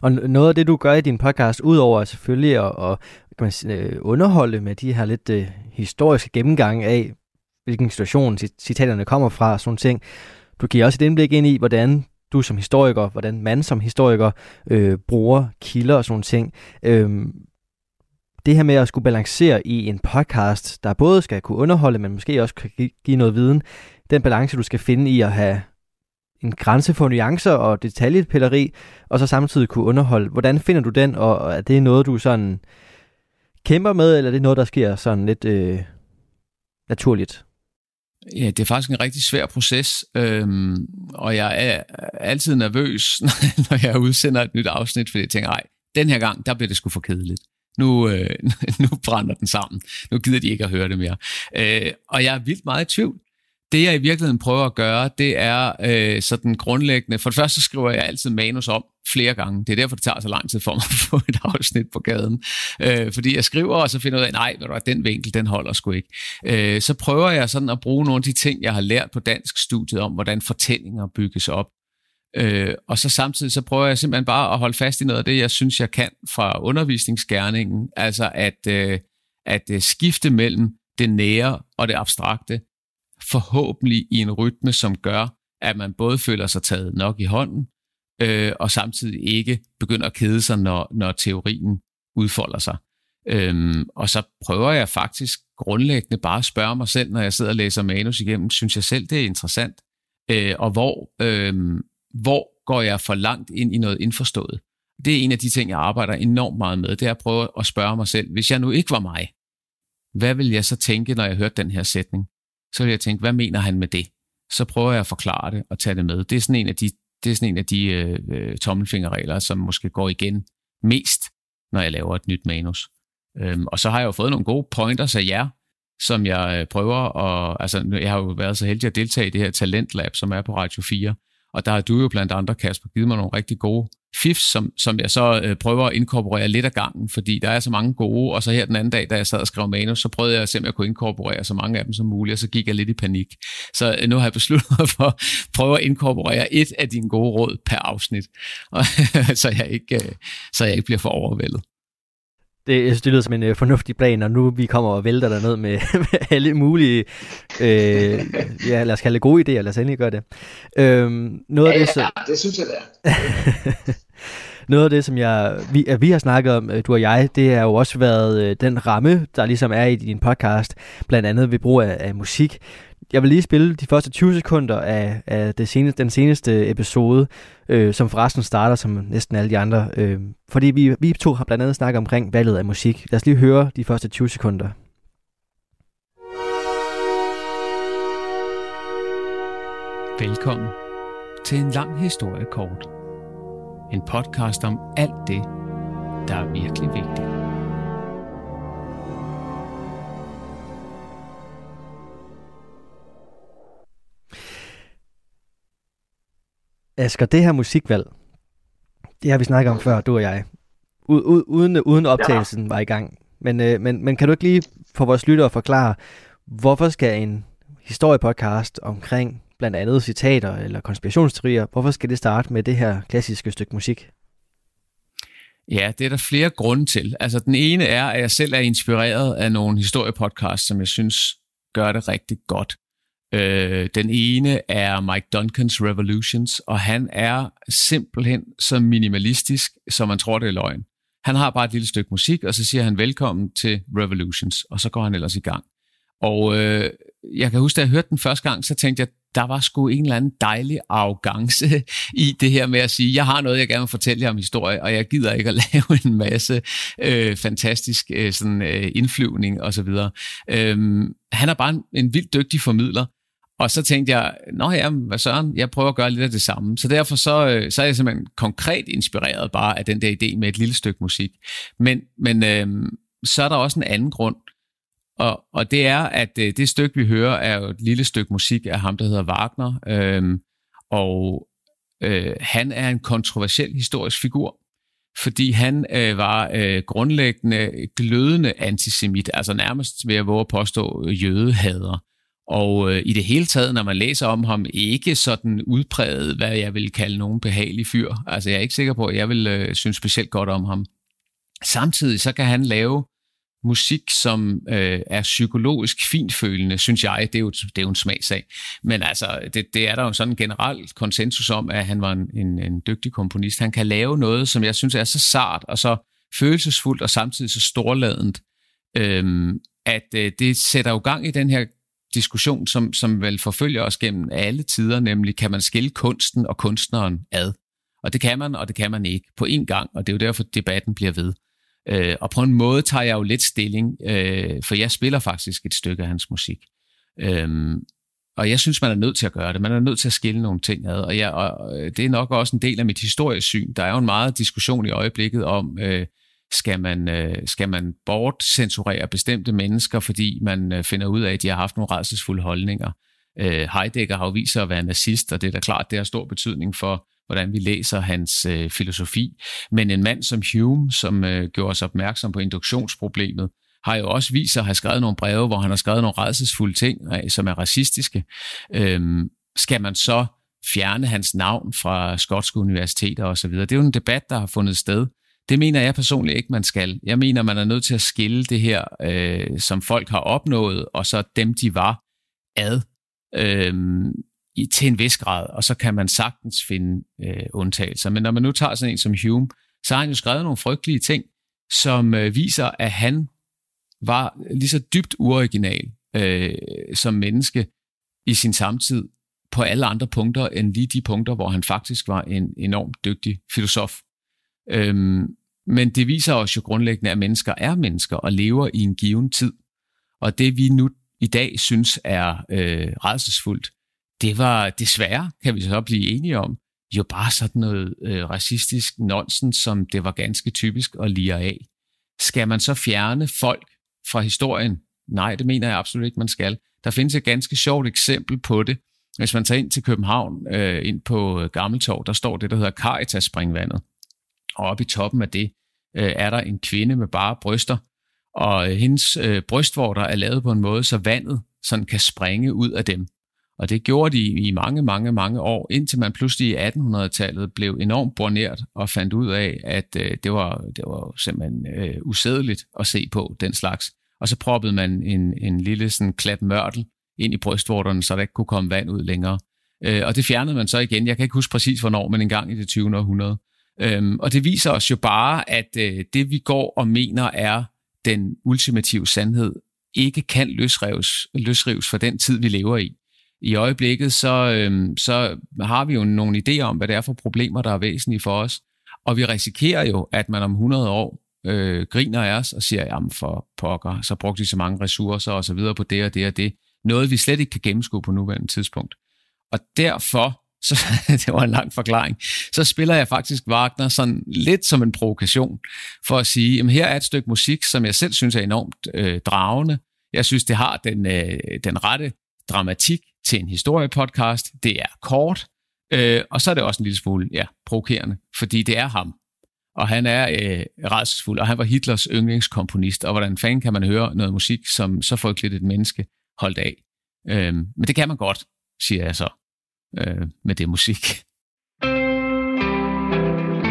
Og noget af det, du gør i din podcast, udover selvfølgelig at, at kan man sige, øh, underholde med de her lidt uh, historiske gennemgange af, hvilken situation citaterne kommer fra og sådan ting, du giver også et indblik ind i, hvordan du som historiker, hvordan man som historiker øh, bruger kilder og sådan ting. Øh, det her med at skulle balancere i en podcast, der både skal kunne underholde, men måske også kan give noget viden, den balance, du skal finde i at have en grænse for nuancer og detaljepilleri, og så samtidig kunne underholde. Hvordan finder du den, og er det noget, du sådan kæmper med, eller er det noget, der sker sådan lidt øh, naturligt?
Ja, det er faktisk en rigtig svær proces, øhm, og jeg er altid nervøs, når jeg udsender et nyt afsnit, fordi jeg tænker, nej, den her gang, der bliver det sgu for kedeligt. Nu, øh, nu brænder den sammen. Nu gider de ikke at høre det mere. Øh, og jeg er vildt meget i tvivl det jeg i virkeligheden prøver at gøre, det er øh, sådan grundlæggende. For det første så skriver jeg altid manus om flere gange. Det er derfor, det tager så lang tid for mig at få et afsnit på gaden. Øh, fordi jeg skriver, og så finder ud af, nej, ved du, den vinkel, den holder sgu ikke. Øh, så prøver jeg sådan at bruge nogle af de ting, jeg har lært på dansk studiet om, hvordan fortællinger bygges op. Øh, og så samtidig så prøver jeg simpelthen bare at holde fast i noget af det, jeg synes, jeg kan fra undervisningsgærningen. Altså at, øh, at øh, skifte mellem det nære og det abstrakte forhåbentlig i en rytme, som gør, at man både føler sig taget nok i hånden, øh, og samtidig ikke begynder at kede sig, når, når teorien udfolder sig. Øhm, og så prøver jeg faktisk grundlæggende bare at spørge mig selv, når jeg sidder og læser manus igennem, synes jeg selv, det er interessant? Øh, og hvor, øh, hvor går jeg for langt ind i noget indforstået? Det er en af de ting, jeg arbejder enormt meget med, det er at prøve at spørge mig selv, hvis jeg nu ikke var mig, hvad ville jeg så tænke, når jeg hørte den her sætning? Så vil jeg tænke, hvad mener han med det? Så prøver jeg at forklare det og tage det med. Det er sådan en af de, det er sådan en af de øh, øh tommelfingerregler, som måske går igen mest, når jeg laver et nyt manus. Øhm, og så har jeg jo fået nogle gode pointers af jer, som jeg øh, prøver at... Altså, jeg har jo været så heldig at deltage i det her Talentlab, som er på Radio 4. Og der har du jo blandt andre, Kasper, givet mig nogle rigtig gode fifs, som, som jeg så øh, prøver at inkorporere lidt af gangen, fordi der er så mange gode, og så her den anden dag, da jeg sad og skrev manus, så prøvede jeg simpelthen at kunne inkorporere så mange af dem som muligt, og så gik jeg lidt i panik. Så øh, nu har jeg besluttet mig for at prøve at inkorporere et af dine gode råd per afsnit, og, så, jeg ikke, øh, så jeg ikke bliver for overvældet
det, jeg synes, det lyder som en øh, fornuftig plan, og nu vi kommer og vælter der ned med, med alle mulige, øh, ja, lad os kalde det gode idéer, lad os endelig gøre det.
Øhm, noget ja, af det, så... ja, det synes jeg, det er.
noget af det, som jeg, vi, vi har snakket om, øh, du og jeg, det har jo også været øh, den ramme, der ligesom er i din podcast, blandt andet ved brug af, af musik jeg vil lige spille de første 20 sekunder af, af det seneste, den seneste episode, øh, som forresten starter som næsten alle de andre. Øh, fordi vi, vi to har blandt andet snakket omkring valget af musik. Lad os lige høre de første 20 sekunder.
Velkommen til en lang historie kort. En podcast om alt det, der er virkelig vigtigt.
Asger, det her musikvalg, det har vi snakket om før, du og jeg. U- u- uden, uden optagelsen ja. var i gang. Men, øh, men, men kan du ikke lige for vores lyttere forklare, hvorfor skal en historiepodcast omkring blandt andet citater eller konspirationsteorier, hvorfor skal det starte med det her klassiske stykke musik?
Ja, det er der flere grunde til. Altså, den ene er, at jeg selv er inspireret af nogle historiepodcasts, som jeg synes gør det rigtig godt. Øh, den ene er Mike Duncans Revolutions, og han er simpelthen så minimalistisk, som man tror, det er løgn. Han har bare et lille stykke musik, og så siger han velkommen til Revolutions, og så går han ellers i gang. Og øh, jeg kan huske, da jeg hørte den første gang, så tænkte jeg, der var sgu en eller anden dejlig arrogance i det her med at sige, jeg har noget, jeg gerne vil fortælle jer om historie, og jeg gider ikke at lave en masse øh, fantastisk øh, sådan, øh, indflyvning osv. Øhm, han er bare en, en vildt dygtig formidler, og så tænkte jeg, nå ja, hvad søren, jeg prøver at gøre lidt af det samme. Så derfor så, øh, så er jeg simpelthen konkret inspireret bare af den der idé med et lille stykke musik. Men, men øh, så er der også en anden grund, og, og det er, at øh, det stykke, vi hører, er jo et lille stykke musik af ham, der hedder Wagner. Øh, og øh, han er en kontroversiel historisk figur, fordi han øh, var øh, grundlæggende glødende antisemit, altså nærmest ved at våge at påstå jødehader. Og øh, i det hele taget, når man læser om ham, ikke sådan udpræget, hvad jeg vil kalde nogen behagelig fyr. Altså jeg er ikke sikker på, at jeg vil øh, synes specielt godt om ham. Samtidig så kan han lave musik, som øh, er psykologisk finfølende, synes jeg. Det er jo, det er jo en smagsag. Men altså, det, det er der jo sådan en generel konsensus om, at han var en, en, en dygtig komponist. Han kan lave noget, som jeg synes er så sart og så følelsesfuldt og samtidig så storladent, øh, at øh, det sætter jo gang i den her diskussion, som, som vel forfølger os gennem alle tider, nemlig kan man skille kunsten og kunstneren ad? Og det kan man, og det kan man ikke på én gang, og det er jo derfor, debatten bliver ved. Øh, og på en måde tager jeg jo lidt stilling, øh, for jeg spiller faktisk et stykke af hans musik. Øh, og jeg synes, man er nødt til at gøre det. Man er nødt til at skille nogle ting ad. Og, jeg, og øh, det er nok også en del af mit historiesyn. Der er jo en meget diskussion i øjeblikket om, øh, skal man, øh, skal man bortcensurere bestemte mennesker, fordi man øh, finder ud af, at de har haft nogle redselsfulde holdninger. Øh, Heidegger har jo vist sig at være nazist, og det er da klart, det har stor betydning for, hvordan vi læser hans øh, filosofi. Men en mand som Hume, som øh, gjorde os opmærksom på induktionsproblemet, har jo også vist sig at have skrevet nogle breve, hvor han har skrevet nogle redselsfulde ting, øh, som er racistiske. Øhm, skal man så fjerne hans navn fra skotske universiteter osv.? Det er jo en debat, der har fundet sted. Det mener jeg personligt ikke, man skal. Jeg mener, man er nødt til at skille det her, øh, som folk har opnået, og så dem, de var, ad. Øhm, i, til en vis grad, og så kan man sagtens finde øh, undtagelser. Men når man nu tager sådan en som Hume, så har han jo skrevet nogle frygtelige ting, som øh, viser, at han var lige så dybt uoriginal øh, som menneske i sin samtid på alle andre punkter end lige de punkter, hvor han faktisk var en enormt dygtig filosof. Øhm, men det viser os jo grundlæggende, at mennesker er mennesker og lever i en given tid. Og det vi nu i dag synes er øh, redselsfuldt, det var desværre, kan vi så blive enige om, jo bare sådan noget øh, racistisk nonsens, som det var ganske typisk at lire af. Skal man så fjerne folk fra historien? Nej, det mener jeg absolut ikke, man skal. Der findes et ganske sjovt eksempel på det. Hvis man tager ind til København, øh, ind på øh, Gammeltorv, der står det, der hedder Caritas springvandet. Og oppe i toppen af det øh, er der en kvinde med bare bryster, og øh, hendes øh, brystvorter er lavet på en måde, så vandet sådan kan springe ud af dem. Og det gjorde de i mange, mange, mange år, indtil man pludselig i 1800-tallet blev enormt borneret og fandt ud af, at øh, det, var, det var simpelthen øh, usædeligt at se på den slags. Og så proppede man en, en lille sådan klat mørtel ind i brystvorterne, så der ikke kunne komme vand ud længere. Øh, og det fjernede man så igen. Jeg kan ikke huske præcis hvornår, men en gang i det 20. århundrede. Øhm, og det viser os jo bare, at øh, det vi går og mener er den ultimative sandhed, ikke kan løsrives, løsrives for den tid, vi lever i i øjeblikket, så, øhm, så har vi jo nogle idéer om, hvad det er for problemer, der er væsentlige for os. Og vi risikerer jo, at man om 100 år øh, griner af os og siger, jamen for pokker, så brugte de så mange ressourcer og så videre på det og det og det. Noget, vi slet ikke kan gennemskue på nuværende tidspunkt. Og derfor, så, det var en lang forklaring, så spiller jeg faktisk Wagner sådan lidt som en provokation, for at sige, jamen her er et stykke musik, som jeg selv synes er enormt øh, dragende. Jeg synes, det har den, øh, den rette dramatik, til en historiepodcast. Det er kort, øh, og så er det også en lille smule ja, provokerende, fordi det er ham. Og han er øh, redselsfuld, og han var Hitlers yndlingskomponist. Og hvordan fanden kan man høre noget musik, som så frygteligt et menneske holdt af? Øh, men det kan man godt, siger jeg så, øh, med det musik.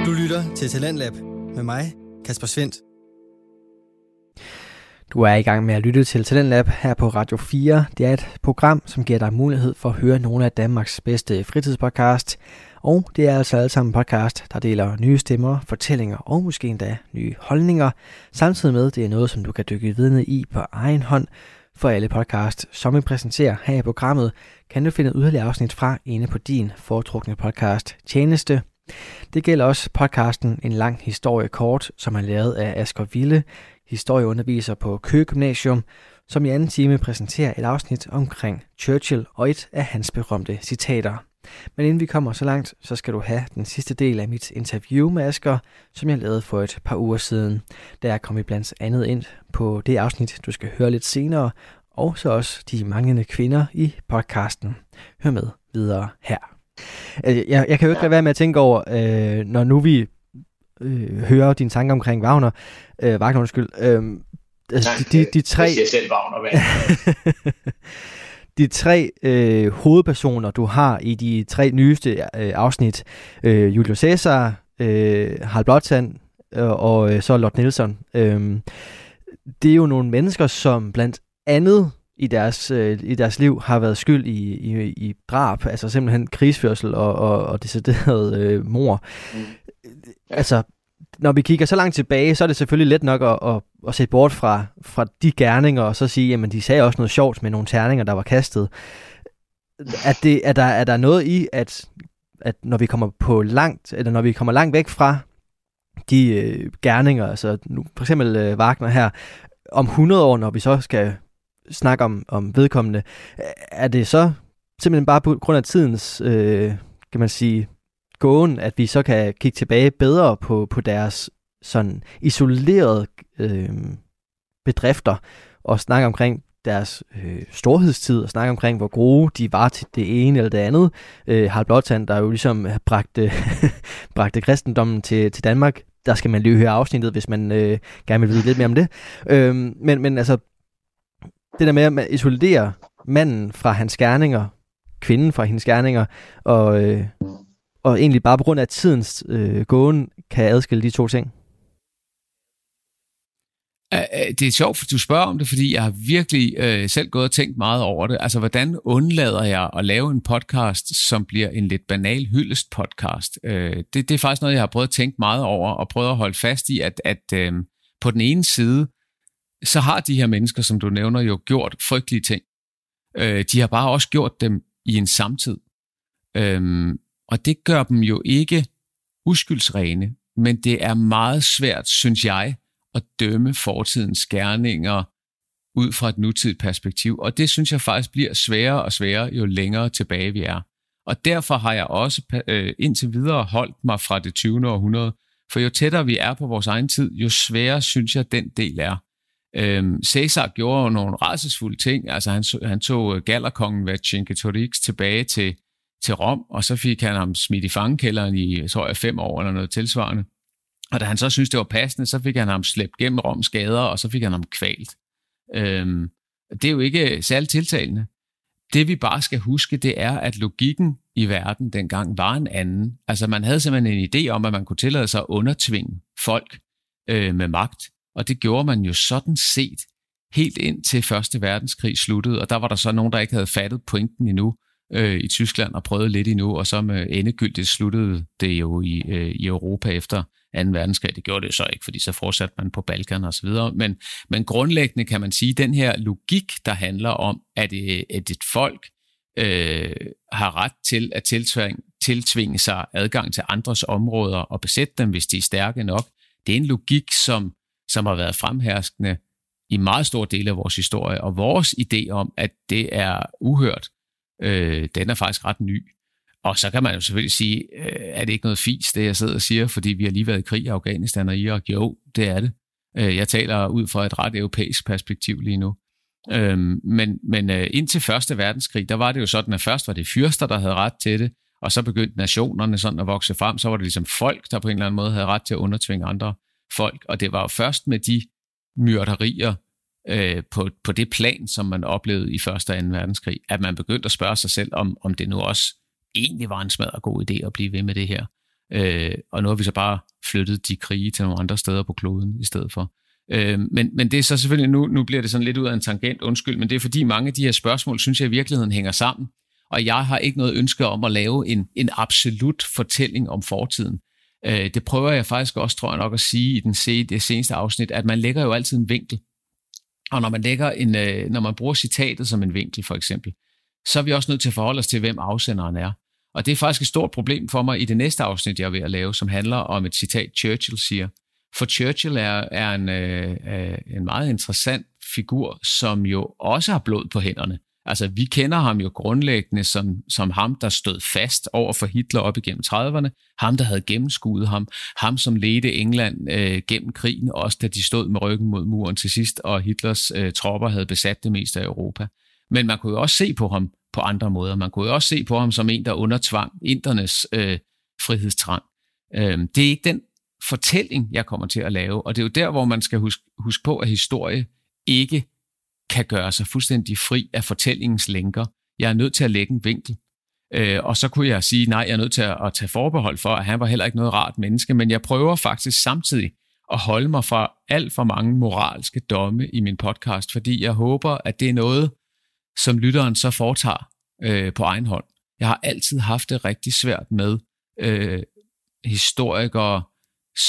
Du lytter til Talentlab med mig, Kasper Svendt. Du er i gang med at lytte til Talentlab her på Radio 4. Det er et program, som giver dig mulighed for at høre nogle af Danmarks bedste fritidspodcast. Og det er altså alle sammen podcast, der deler nye stemmer, fortællinger og måske endda nye holdninger. Samtidig med, det er noget, som du kan dykke vidne i på egen hånd. For alle podcast, som vi præsenterer her i programmet, kan du finde yderligere afsnit fra inde på din foretrukne podcast tjeneste. Det gælder også podcasten En lang historie kort, som er lavet af Asger Ville, historieunderviser på Køge Gymnasium, som i anden time præsenterer et afsnit omkring Churchill og et af hans berømte citater. Men inden vi kommer så langt, så skal du have den sidste del af mit interview med Asger, som jeg lavede for et par uger siden. Der kom vi blandt andet ind på det afsnit, du skal høre lidt senere, og så også de manglende kvinder i podcasten. Hør med videre her. Øh, jeg, jeg kan jo ikke lade være med at tænke over, øh, når nu vi øh, hører dine tanker omkring Wagner, øh, Wagner undskyld, øh,
altså, Nej, de, de, de tre... Jeg selv Wagner,
de tre øh, hovedpersoner, du har i de tre nyeste øh, afsnit, øh, Julius Caesar, øh, Harald Blåtand øh, og øh, så Lord Nielsen, øh, det er jo nogle mennesker, som blandt andet i deres, øh, i deres liv har været skyld i, i, i drab, altså simpelthen krigsførsel og, og, og decideret øh, mor. Mm. Altså, når vi kigger så langt tilbage, så er det selvfølgelig let nok at, at, at se bort fra, fra de gerninger, og så sige, jamen de sagde også noget sjovt med nogle terninger, der var kastet. Er, det, er, der, er der noget i, at, at når vi kommer på langt, eller når vi kommer langt væk fra de øh, gerninger, altså nu, for eksempel øh, Wagner her, om 100 år, når vi så skal snakke om, om vedkommende, er det så simpelthen bare på grund af tidens, øh, kan man sige, gåen, at vi så kan kigge tilbage bedre på, på deres sådan isolerede øh, bedrifter og snakke omkring deres øh, storhedstid og snakke omkring, hvor gode de var til det ene eller det andet. Øh, Harald Blåtand, der jo ligesom bragte, bragte kristendommen til, til Danmark, der skal man lige høre afsnittet, hvis man øh, gerne vil vide lidt mere om det. Øh, men, men altså, det der med at isolere manden fra hans gerninger, kvinden fra hendes gerninger, og, øh, og egentlig bare på grund af tidens øh, gåen kan adskille de to ting?
Det er sjovt, at du spørger om det, fordi jeg har virkelig øh, selv gået og tænkt meget over det. Altså, hvordan undlader jeg at lave en podcast, som bliver en lidt banal hyldest podcast? Øh, det, det er faktisk noget, jeg har prøvet at tænke meget over, og prøvet at holde fast i, at, at øh, på den ene side, så har de her mennesker, som du nævner, jo gjort frygtelige ting. Øh, de har bare også gjort dem i en samtid. Øh, og det gør dem jo ikke uskyldsrene, men det er meget svært, synes jeg, at dømme fortidens gerninger ud fra et nutidigt perspektiv. Og det synes jeg faktisk bliver sværere og sværere, jo længere tilbage vi er. Og derfor har jeg også øh, indtil videre holdt mig fra det 20. århundrede. For jo tættere vi er på vores egen tid, jo sværere synes jeg, den del er. Øhm, Cæsar gjorde jo nogle rædselsfulde ting. Altså han, han tog øh, gallerkongen Vercingetorix tilbage til til Rom, og så fik han ham smidt i fangekælderen i, tror jeg, fem år eller noget tilsvarende. Og da han så synes det var passende, så fik han ham slæbt gennem Roms gader, og så fik han ham kvalt. Øhm, det er jo ikke særligt tiltalende. Det vi bare skal huske, det er, at logikken i verden dengang var en anden. Altså man havde simpelthen en idé om, at man kunne tillade sig at undertvinge folk øh, med magt. Og det gjorde man jo sådan set helt ind til Første Verdenskrig sluttede, og der var der så nogen, der ikke havde fattet pointen endnu øh, i Tyskland og prøvet lidt endnu, og så med endegyldigt sluttede det jo i, øh, i Europa efter 2. verdenskrig. Det gjorde det så ikke, fordi så fortsatte man på Balkan og så videre. Men, men grundlæggende kan man sige, den her logik, der handler om, at, øh, at et folk øh, har ret til at tiltvinge, tiltvinge sig adgang til andres områder og besætte dem, hvis de er stærke nok, det er en logik, som, som har været fremherskende i meget stor del af vores historie, og vores idé om, at det er uhørt, øh, den er faktisk ret ny. Og så kan man jo selvfølgelig sige, øh, er det ikke noget fis, det jeg sidder og siger, fordi vi har lige været i krig i Afghanistan og Irak? Jo, det er det. Øh, jeg taler ud fra et ret europæisk perspektiv lige nu. Øh, men men øh, indtil Første Verdenskrig, der var det jo sådan, at først var det fyrster, der havde ret til det, og så begyndte nationerne sådan at vokse frem, så var det ligesom folk, der på en eller anden måde havde ret til at undertvinge andre folk, og det var jo først med de myrderier, øh, på, på det plan, som man oplevede i Første og 2. verdenskrig, at man begyndte at spørge sig selv, om, om det nu også egentlig var en smadret god idé at blive ved med det her. Øh, og nu har vi så bare flyttet de krige til nogle andre steder på kloden i stedet for. Øh, men, men det er så selvfølgelig, nu, nu bliver det sådan lidt ud af en tangent, undskyld, men det er fordi mange af de her spørgsmål, synes jeg i virkeligheden hænger sammen. Og jeg har ikke noget ønske om at lave en, en absolut fortælling om fortiden. Øh, det prøver jeg faktisk også, tror jeg nok, at sige i den se, det seneste afsnit, at man lægger jo altid en vinkel. Og når man, lægger en, øh, når man bruger citatet som en vinkel, for eksempel, så er vi også nødt til at forholde os til, hvem afsenderen er. Og det er faktisk et stort problem for mig i det næste afsnit, jeg er ved at lave, som handler om et citat, Churchill siger. For Churchill er, er en, øh, øh, en meget interessant figur, som jo også har blod på hænderne. Altså, vi kender ham jo grundlæggende som, som ham, der stod fast over for Hitler op igennem 30'erne, ham, der havde gennemskuet ham, ham, som ledte England øh, gennem krigen, også da de stod med ryggen mod muren til sidst, og Hitlers øh, tropper havde besat det meste af Europa. Men man kunne jo også se på ham på andre måder. Man kunne jo også se på ham som en, der undertvang internes øh, frihedstrang. Øh, det er ikke den fortælling, jeg kommer til at lave, og det er jo der, hvor man skal huske, huske på, at historie ikke kan gøre sig fuldstændig fri af fortællingens lænker. Jeg er nødt til at lægge en vinkel. Øh, og så kunne jeg sige, nej, jeg er nødt til at, at tage forbehold for, at han var heller ikke noget rart menneske, men jeg prøver faktisk samtidig at holde mig fra alt for mange moralske domme i min podcast, fordi jeg håber, at det er noget, som lytteren så foretager øh, på egen hånd. Jeg har altid haft det rigtig svært med øh, historikere,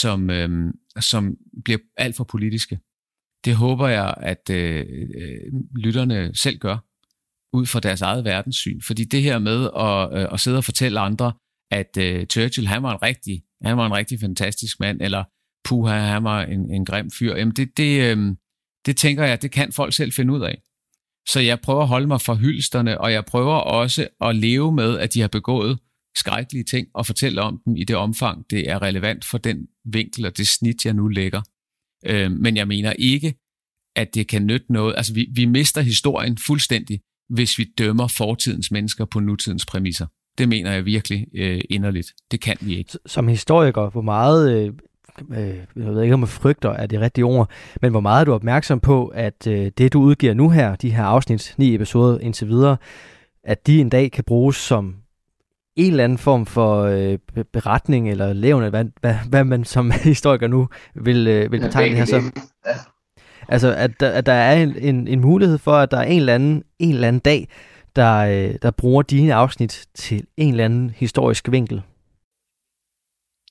som, øh, som bliver alt for politiske. Det håber jeg, at øh, øh, lytterne selv gør, ud fra deres eget verdenssyn. Fordi det her med at, øh, at sidde og fortælle andre, at øh, Churchill, han var en rigtig, han var en rigtig fantastisk mand, eller puha, han var en, en grim fyr, jamen det, det, øh, det tænker jeg, det kan folk selv finde ud af. Så jeg prøver at holde mig fra hyldsterne, og jeg prøver også at leve med, at de har begået skrækkelige ting, og fortælle om dem i det omfang, det er relevant for den vinkel og det snit, jeg nu lægger. Øh, men jeg mener ikke, at det kan nytte noget. Altså, vi, vi mister historien fuldstændig, hvis vi dømmer fortidens mennesker på nutidens præmisser. Det mener jeg virkelig øh, inderligt. Det kan vi ikke.
Som historiker, hvor meget, øh, øh, jeg ved ikke om jeg frygter er det rigtige ord, men hvor meget er du opmærksom på, at øh, det du udgiver nu her, de her afsnit, ni episoder indtil videre, at de en dag kan bruges som en eller anden form for øh, beretning eller levende, hvad, hvad, hvad man som historiker nu vil, øh, vil betegne det her som. Altså, at, at der er en, en, en mulighed for, at der er en eller anden, en eller anden dag, der, øh, der bruger dine afsnit til en eller anden historisk vinkel.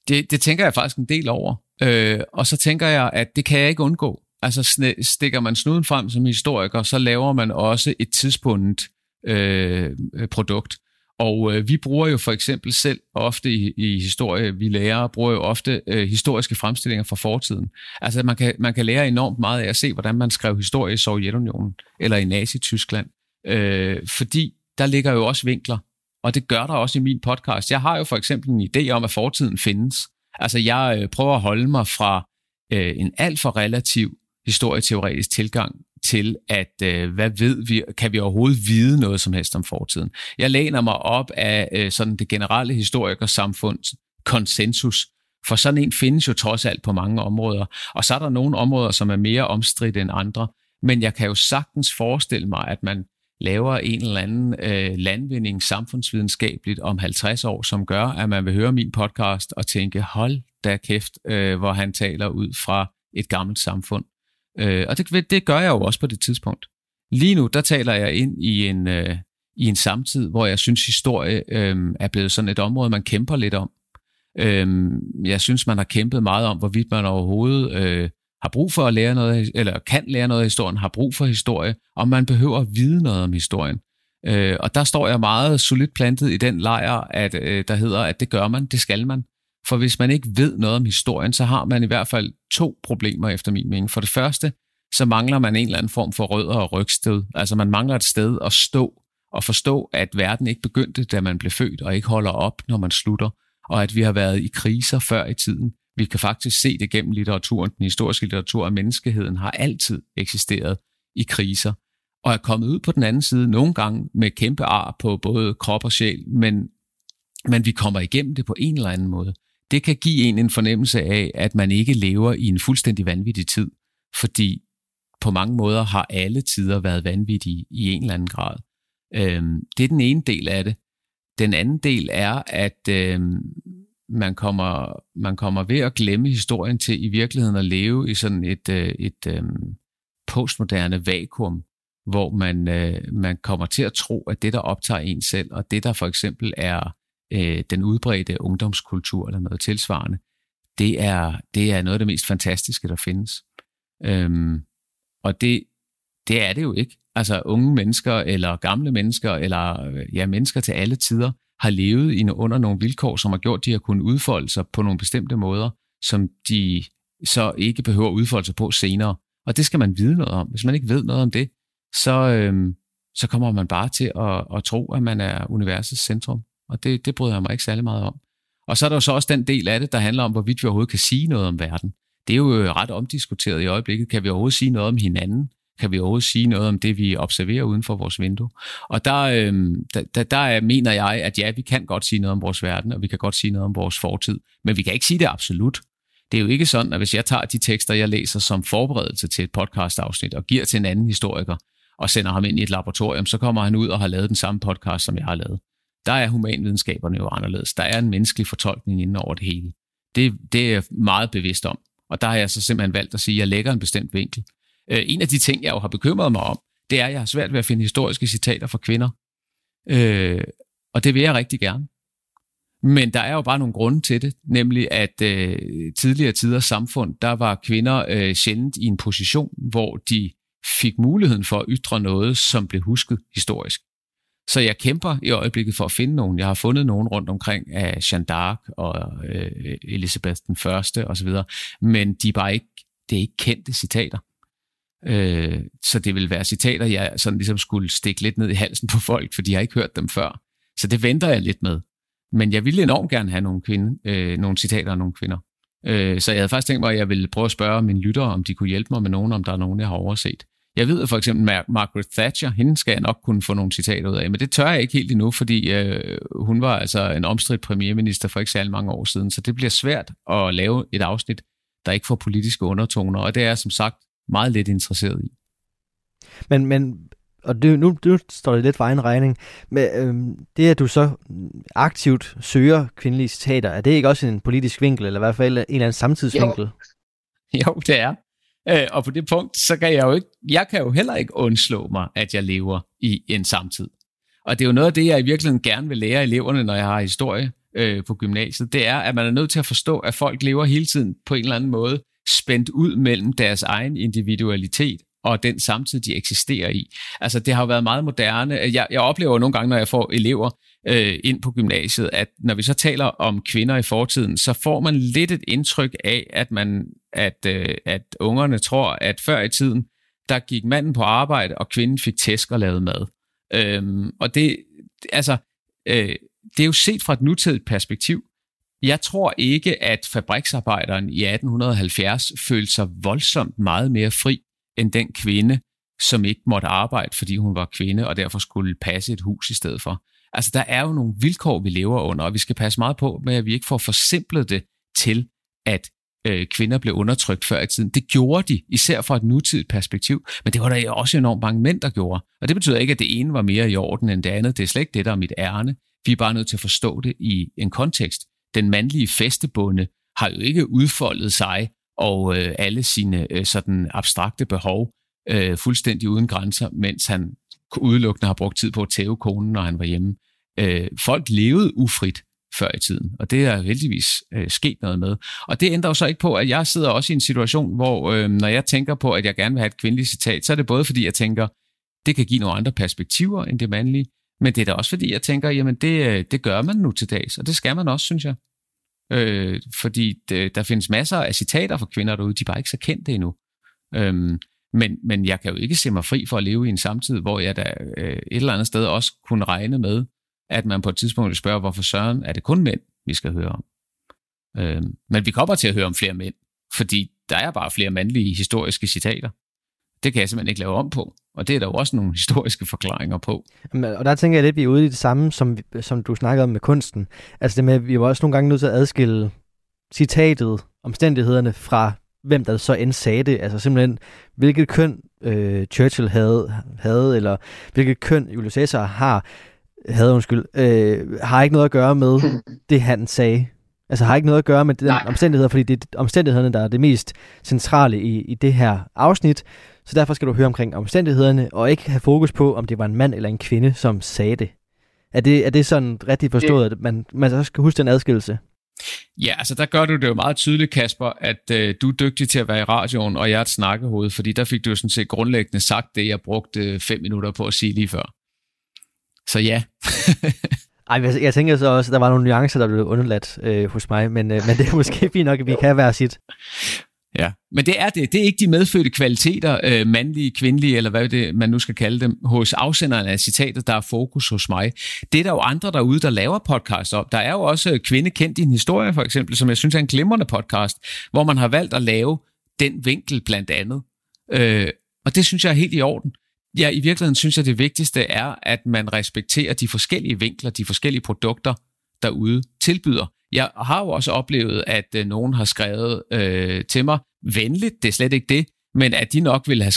Det, det tænker jeg faktisk en del over. Øh, og så tænker jeg, at det kan jeg ikke undgå. Altså stikker man snuden frem som historiker, så laver man også et tidspunkt øh, produkt. Og øh, vi bruger jo for eksempel selv ofte i, i historie, vi lærer, bruger jo ofte øh, historiske fremstillinger fra fortiden. Altså man kan, man kan lære enormt meget af at se, hvordan man skrev historie i Sovjetunionen eller i Nazi-Tyskland. Øh, fordi der ligger jo også vinkler, og det gør der også i min podcast. Jeg har jo for eksempel en idé om, at fortiden findes. Altså jeg øh, prøver at holde mig fra øh, en alt for relativ historieteoretisk tilgang til, at øh, hvad ved vi, kan vi overhovedet vide noget som helst om fortiden. Jeg læner mig op af øh, sådan det generelle historikersamfunds konsensus, for sådan en findes jo trods alt på mange områder, og så er der nogle områder, som er mere omstridte end andre, men jeg kan jo sagtens forestille mig, at man laver en eller anden øh, landvinding samfundsvidenskabeligt om 50 år, som gør, at man vil høre min podcast og tænke, hold da kæft, øh, hvor han taler ud fra et gammelt samfund. Øh, og det, det gør jeg jo også på det tidspunkt. Lige nu, der taler jeg ind i en, øh, i en samtid, hvor jeg synes, historie øh, er blevet sådan et område, man kæmper lidt om. Øh, jeg synes, man har kæmpet meget om, hvorvidt man overhovedet øh, har brug for at lære noget, eller kan lære noget af historien, har brug for historie, og man behøver at vide noget om historien. Øh, og der står jeg meget solidt plantet i den lejr, at, øh, der hedder, at det gør man, det skal man. For hvis man ikke ved noget om historien, så har man i hvert fald to problemer efter min mening. For det første, så mangler man en eller anden form for rødder og rygsted. Altså man mangler et sted at stå og forstå, at verden ikke begyndte, da man blev født, og ikke holder op, når man slutter, og at vi har været i kriser før i tiden. Vi kan faktisk se det gennem litteraturen, den historiske litteratur, at menneskeheden har altid eksisteret i kriser, og er kommet ud på den anden side nogle gange med kæmpe ar på både krop og sjæl, men, men vi kommer igennem det på en eller anden måde det kan give en en fornemmelse af, at man ikke lever i en fuldstændig vanvittig tid, fordi på mange måder har alle tider været vanvittige i en eller anden grad. Øhm, det er den ene del af det. Den anden del er, at øhm, man, kommer, man kommer ved at glemme historien til i virkeligheden at leve i sådan et, øh, et øh, postmoderne vakuum, hvor man, øh, man kommer til at tro, at det, der optager en selv, og det, der for eksempel er øh, den udbredte ungdomskultur eller noget tilsvarende, det er, det er noget af det mest fantastiske, der findes. Øhm, og det, det er det jo ikke. Altså unge mennesker, eller gamle mennesker, eller øh, ja, mennesker til alle tider, har levet i, under nogle vilkår, som har gjort, at de har kunnet udfolde sig på nogle bestemte måder, som de så ikke behøver at udfolde sig på senere. Og det skal man vide noget om. Hvis man ikke ved noget om det, så, øhm, så kommer man bare til at, at tro, at man er universets centrum. Og det, det bryder jeg mig ikke særlig meget om. Og så er der jo så også den del af det, der handler om, hvorvidt vi overhovedet kan sige noget om verden. Det er jo øh, ret omdiskuteret i øjeblikket. Kan vi overhovedet sige noget om hinanden? Kan vi overhovedet sige noget om det, vi observerer uden for vores vindue? Og der, øh, der, der mener jeg, at ja, vi kan godt sige noget om vores verden, og vi kan godt sige noget om vores fortid, men vi kan ikke sige det absolut. Det er jo ikke sådan, at hvis jeg tager de tekster, jeg læser som forberedelse til et podcast-afsnit, og giver til en anden historiker, og sender ham ind i et laboratorium, så kommer han ud og har lavet den samme podcast, som jeg har lavet. Der er humanvidenskaberne jo anderledes. Der er en menneskelig fortolkning inden over det hele. Det, det er jeg meget bevidst om. Og der har jeg så simpelthen valgt at sige, at jeg lægger en bestemt vinkel. Øh, en af de ting, jeg jo har bekymret mig om, det er, at jeg har svært ved at finde historiske citater fra kvinder. Øh, og det vil jeg rigtig gerne. Men der er jo bare nogle grunde til det, nemlig at øh, tidligere tiders samfund, der var kvinder øh, sjældent i en position, hvor de fik muligheden for at ytre noget, som blev husket historisk. Så jeg kæmper i øjeblikket for at finde nogen. Jeg har fundet nogen rundt omkring af Jeanne d'Arc og øh, Elisabeth den Første osv., men de er bare ikke, det er ikke kendte citater. Øh, så det vil være citater, jeg sådan ligesom skulle stikke lidt ned i halsen på folk, for de har ikke hørt dem før. Så det venter jeg lidt med. Men jeg ville enormt gerne have nogle, kvinde, øh, nogle citater af nogle kvinder. Øh, så jeg havde faktisk tænkt mig, at jeg ville prøve at spørge mine lyttere, om de kunne hjælpe mig med nogen, om der er nogen, jeg har overset. Jeg ved for eksempel, Mar- Margaret Thatcher, hende skal jeg nok kunne få nogle citater ud af, men det tør jeg ikke helt endnu, fordi øh, hun var altså en omstridt premierminister for ikke særlig mange år siden, så det bliver svært at lave et afsnit, der ikke får politiske undertoner, og det er jeg som sagt meget lidt interesseret i.
Men, men og det, nu, nu står det lidt for egen regning, men øhm, det at du så aktivt søger kvindelige citater, er det ikke også en politisk vinkel, eller i hvert fald en eller anden samtidsvinkel?
Jo, jo det er. Øh, og på det punkt, så kan jeg jo ikke, jeg kan jo heller ikke undslå mig, at jeg lever i en samtid. Og det er jo noget af det, jeg i virkeligheden gerne vil lære eleverne, når jeg har historie øh, på gymnasiet, det er, at man er nødt til at forstå, at folk lever hele tiden på en eller anden måde spændt ud mellem deres egen individualitet og den samtid, de eksisterer i. Altså, det har jo været meget moderne. Jeg, jeg oplever nogle gange, når jeg får elever øh, ind på gymnasiet, at når vi så taler om kvinder i fortiden, så får man lidt et indtryk af, at man at, øh, at ungerne tror, at før i tiden, der gik manden på arbejde, og kvinden fik tæsk og lavede mad. Øhm, og det, altså, øh, det er jo set fra et nutidigt perspektiv. Jeg tror ikke, at fabriksarbejderen i 1870 følte sig voldsomt meget mere fri end den kvinde, som ikke måtte arbejde, fordi hun var kvinde, og derfor skulle passe et hus i stedet for. Altså, der er jo nogle vilkår, vi lever under, og vi skal passe meget på med, at vi ikke får forsimplet det til, at øh, kvinder blev undertrykt før i tiden. Det gjorde de, især fra et nutidigt perspektiv, men det var der også enormt mange mænd, der gjorde. Og det betyder ikke, at det ene var mere i orden end det andet. Det er slet ikke det, der er mit ærne. Vi er bare nødt til at forstå det i en kontekst. Den mandlige festebunde har jo ikke udfoldet sig og øh, alle sine øh, sådan abstrakte behov øh, fuldstændig uden grænser, mens han udelukkende har brugt tid på at tæve konen, når han var hjemme. Øh, folk levede ufrit før i tiden, og det er heldigvis øh, sket noget med. Og det ændrer jo så ikke på, at jeg sidder også i en situation, hvor øh, når jeg tænker på, at jeg gerne vil have et kvindeligt citat, så er det både fordi, jeg tænker, det kan give nogle andre perspektiver end det mandlige, men det er da også fordi, jeg tænker, jamen det, øh, det gør man nu til dags, og det skal man også, synes jeg. Øh, fordi det, der findes masser af citater for kvinder derude, de er bare ikke så kendte endnu. Øhm, men, men jeg kan jo ikke se mig fri for at leve i en samtid, hvor jeg da øh, et eller andet sted også kunne regne med, at man på et tidspunkt vil spørge, hvorfor søren er det kun mænd, vi skal høre om. Øh, men vi kommer til at høre om flere mænd, fordi der er bare flere mandlige historiske citater. Det kan jeg simpelthen ikke lave om på, og det er der jo også nogle historiske forklaringer på.
Og der tænker jeg lidt, at vi er ude i det samme, som, som du snakkede om med kunsten. Altså det med, at vi var også nogle gange nødt til at adskille citatet, omstændighederne fra hvem der så end sagde det. Altså simpelthen, hvilket køn øh, Churchill havde, havde, eller hvilket køn Julius Caesar har, havde undskyld, øh, har ikke noget at gøre med det, han sagde. Altså har ikke noget at gøre med den Nej. omstændigheder, fordi det er omstændighederne, der er det mest centrale i, i det her afsnit. Så derfor skal du høre omkring omstændighederne, og ikke have fokus på, om det var en mand eller en kvinde, som sagde det. Er det, er det sådan rigtigt forstået, at man, man så skal huske den adskillelse?
Ja, altså der gør du det jo meget tydeligt, Kasper, at øh, du er dygtig til at være i radioen, og jeg er et snakkehoved, fordi der fik du jo sådan set grundlæggende sagt det, jeg brugte øh, fem minutter på at sige lige før. Så ja.
Ej, jeg, jeg tænker så også, at der var nogle nuancer, der blev underladt øh, hos mig, men, øh, men det er måske fint nok, at vi kan være sit.
Ja, men det er det. Det er ikke de medfødte kvaliteter, øh, mandlige, kvindelige, eller hvad det man nu skal kalde dem, hos afsenderen af citatet, der er fokus hos mig. Det er der jo andre derude, der laver podcast op. Der er jo også Kvinde kendt i en historie, for eksempel, som jeg synes er en glimrende podcast, hvor man har valgt at lave den vinkel blandt andet. Øh, og det synes jeg er helt i orden. Ja, i virkeligheden synes jeg, det vigtigste er, at man respekterer de forskellige vinkler, de forskellige produkter, derude tilbyder. Jeg har jo også oplevet, at øh, nogen har skrevet øh, til mig, venligt, det er slet ikke det, men at de nok ville have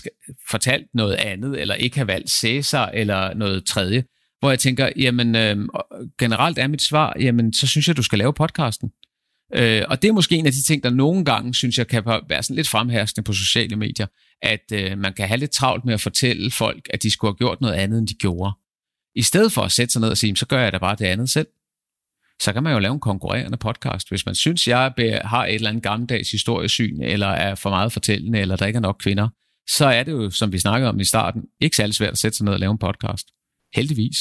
fortalt noget andet, eller ikke have valgt Cæsar, eller noget tredje. Hvor jeg tænker, jamen øh, generelt er mit svar, jamen så synes jeg, du skal lave podcasten. Øh, og det er måske en af de ting, der nogle gange, synes jeg, kan være sådan lidt fremherskende på sociale medier, at øh, man kan have lidt travlt med at fortælle folk, at de skulle have gjort noget andet, end de gjorde. I stedet for at sætte sig ned og sige, så gør jeg da bare det andet selv så kan man jo lave en konkurrerende podcast. Hvis man synes, jeg har et eller andet gammeldags historiesyn, eller er for meget fortællende, eller der ikke er nok kvinder, så er det jo, som vi snakkede om i starten, ikke særlig svært at sætte sig ned og lave en podcast. Heldigvis.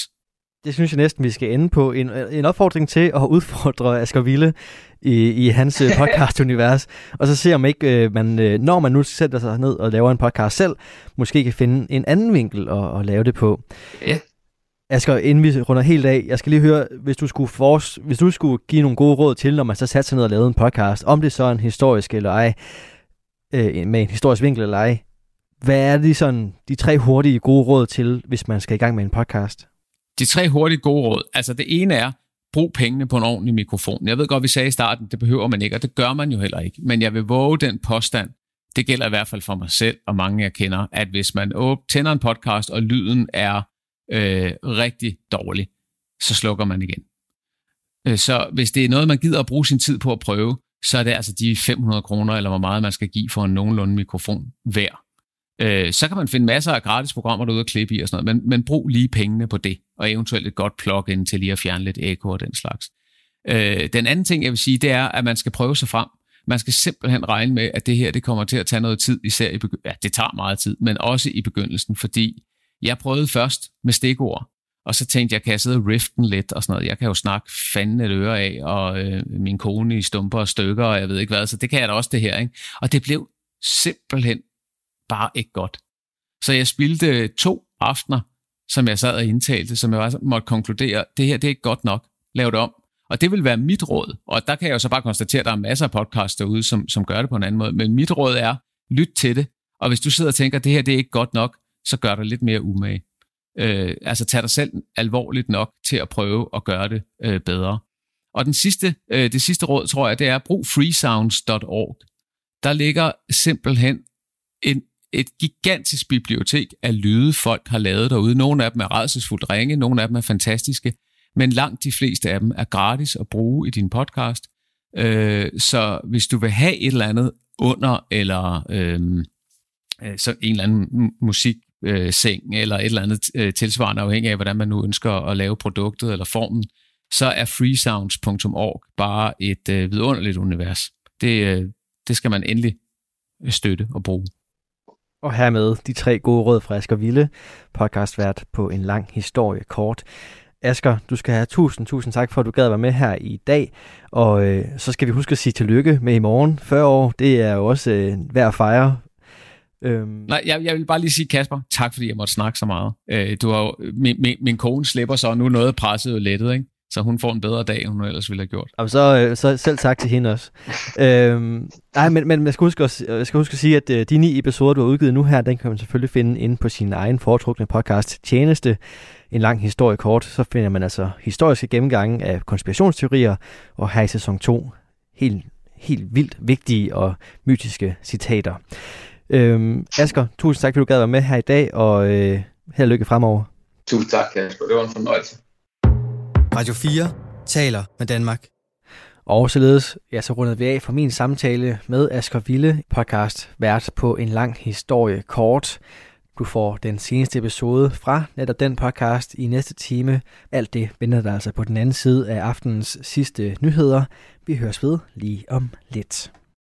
Det synes jeg næsten, vi skal ende på. En, en opfordring til at udfordre Asger Ville i, i hans øh, podcast-univers, og så se om ikke øh, man, øh, når man nu sætter sig ned og laver en podcast selv, måske kan finde en anden vinkel at, at lave det på.
Ja,
Asger, inden vi runder helt af, jeg skal lige høre, hvis du skulle, force, hvis du skulle give nogle gode råd til, når man så satte sig ned og lavede en podcast, om det så er en historisk eller ej, øh, med en historisk vinkel eller ej, hvad er de, sådan, de tre hurtige gode råd til, hvis man skal i gang med en podcast?
De tre hurtige gode råd. Altså det ene er, brug pengene på en ordentlig mikrofon. Jeg ved godt, vi sagde i starten, det behøver man ikke, og det gør man jo heller ikke. Men jeg vil våge den påstand, det gælder i hvert fald for mig selv og mange jeg kender, at hvis man tænder en podcast, og lyden er øh, rigtig dårlig, så slukker man igen. Øh, så hvis det er noget, man gider at bruge sin tid på at prøve, så er det altså de 500 kroner, eller hvor meget man skal give for en nogenlunde mikrofon hver. Øh, så kan man finde masser af gratis programmer derude at klippe i og sådan noget, men, men brug lige pengene på det, og eventuelt et godt plug-in til lige at fjerne lidt ekko og den slags. Øh, den anden ting, jeg vil sige, det er, at man skal prøve sig frem. Man skal simpelthen regne med, at det her det kommer til at tage noget tid, især i begy- Ja, det tager meget tid, men også i begyndelsen, fordi jeg prøvede først med stikord, og så tænkte jeg, kan jeg sidde og riften lidt og sådan noget. Jeg kan jo snakke fanden et øre af, og øh, min kone i stumper og stykker, og jeg ved ikke hvad, så det kan jeg da også det her. Ikke? Og det blev simpelthen bare ikke godt. Så jeg spildte to aftener, som jeg sad og indtalte, som jeg bare måtte konkludere, det her det er ikke godt nok. Lav det om. Og det vil være mit råd. Og der kan jeg jo så bare konstatere, at der er masser af podcasts derude, som, som gør det på en anden måde. Men mit råd er, lyt til det. Og hvis du sidder og tænker, at det her det er ikke godt nok, så gør det lidt mere umage. Øh, altså tag dig selv alvorligt nok til at prøve at gøre det øh, bedre. Og den sidste, øh, det sidste råd, tror jeg, det er brug freesounds.org. Der ligger simpelthen en, et gigantisk bibliotek af lyde, folk har lavet derude. Nogle af dem er redselsfuldt ringe, nogle af dem er fantastiske, men langt de fleste af dem er gratis at bruge i din podcast. Øh, så hvis du vil have et eller andet under, eller øhm, øh så en eller anden musik øh, seng eller et eller andet øh, tilsvarende, afhængig af, hvordan man nu ønsker at lave produktet eller formen, så er freesounds.org bare et øh, vidunderligt univers. Det, øh, det skal man endelig øh, støtte og bruge.
Og hermed de tre gode råd fra Asger Ville, podcastvært på en lang historie kort. Asger, du skal have tusind, tusind tak for, at du gad være med her i dag. Og øh, så skal vi huske at sige tillykke med i morgen. 40 år, det er jo også øh, værd at fejre.
Øhm. Nej, jeg, jeg vil bare lige sige, Kasper, tak fordi jeg måtte snakke så meget. Øh, du har min, min, min kone slipper så nu noget presset og lettet, ikke? så hun får en bedre dag, end hun ellers ville have gjort.
Og så, øh, så selv tak til hende også. øhm, nej, men, men jeg, skal huske at, jeg skal huske at sige, at øh, de ni episoder, du har udgivet nu her, den kan man selvfølgelig finde inde på sin egen foretrukne podcast Tjeneste. En lang historie kort, så finder man altså historiske gennemgange af konspirationsteorier, og her i sæson 2 helt, helt vildt vigtige og mytiske citater. Øhm, Asger, tusind tak, fordi du gad være med her i dag, og øh, held og lykke fremover.
Tusind tak, Kasper. Det var en fornøjelse.
Radio 4 taler med Danmark. Og således, ja, så rundede vi af for min samtale med Asger Ville, podcast vært på en lang historie kort. Du får den seneste episode fra netop den podcast i næste time. Alt det vender dig altså på den anden side af aftenens sidste nyheder. Vi høres ved lige om lidt.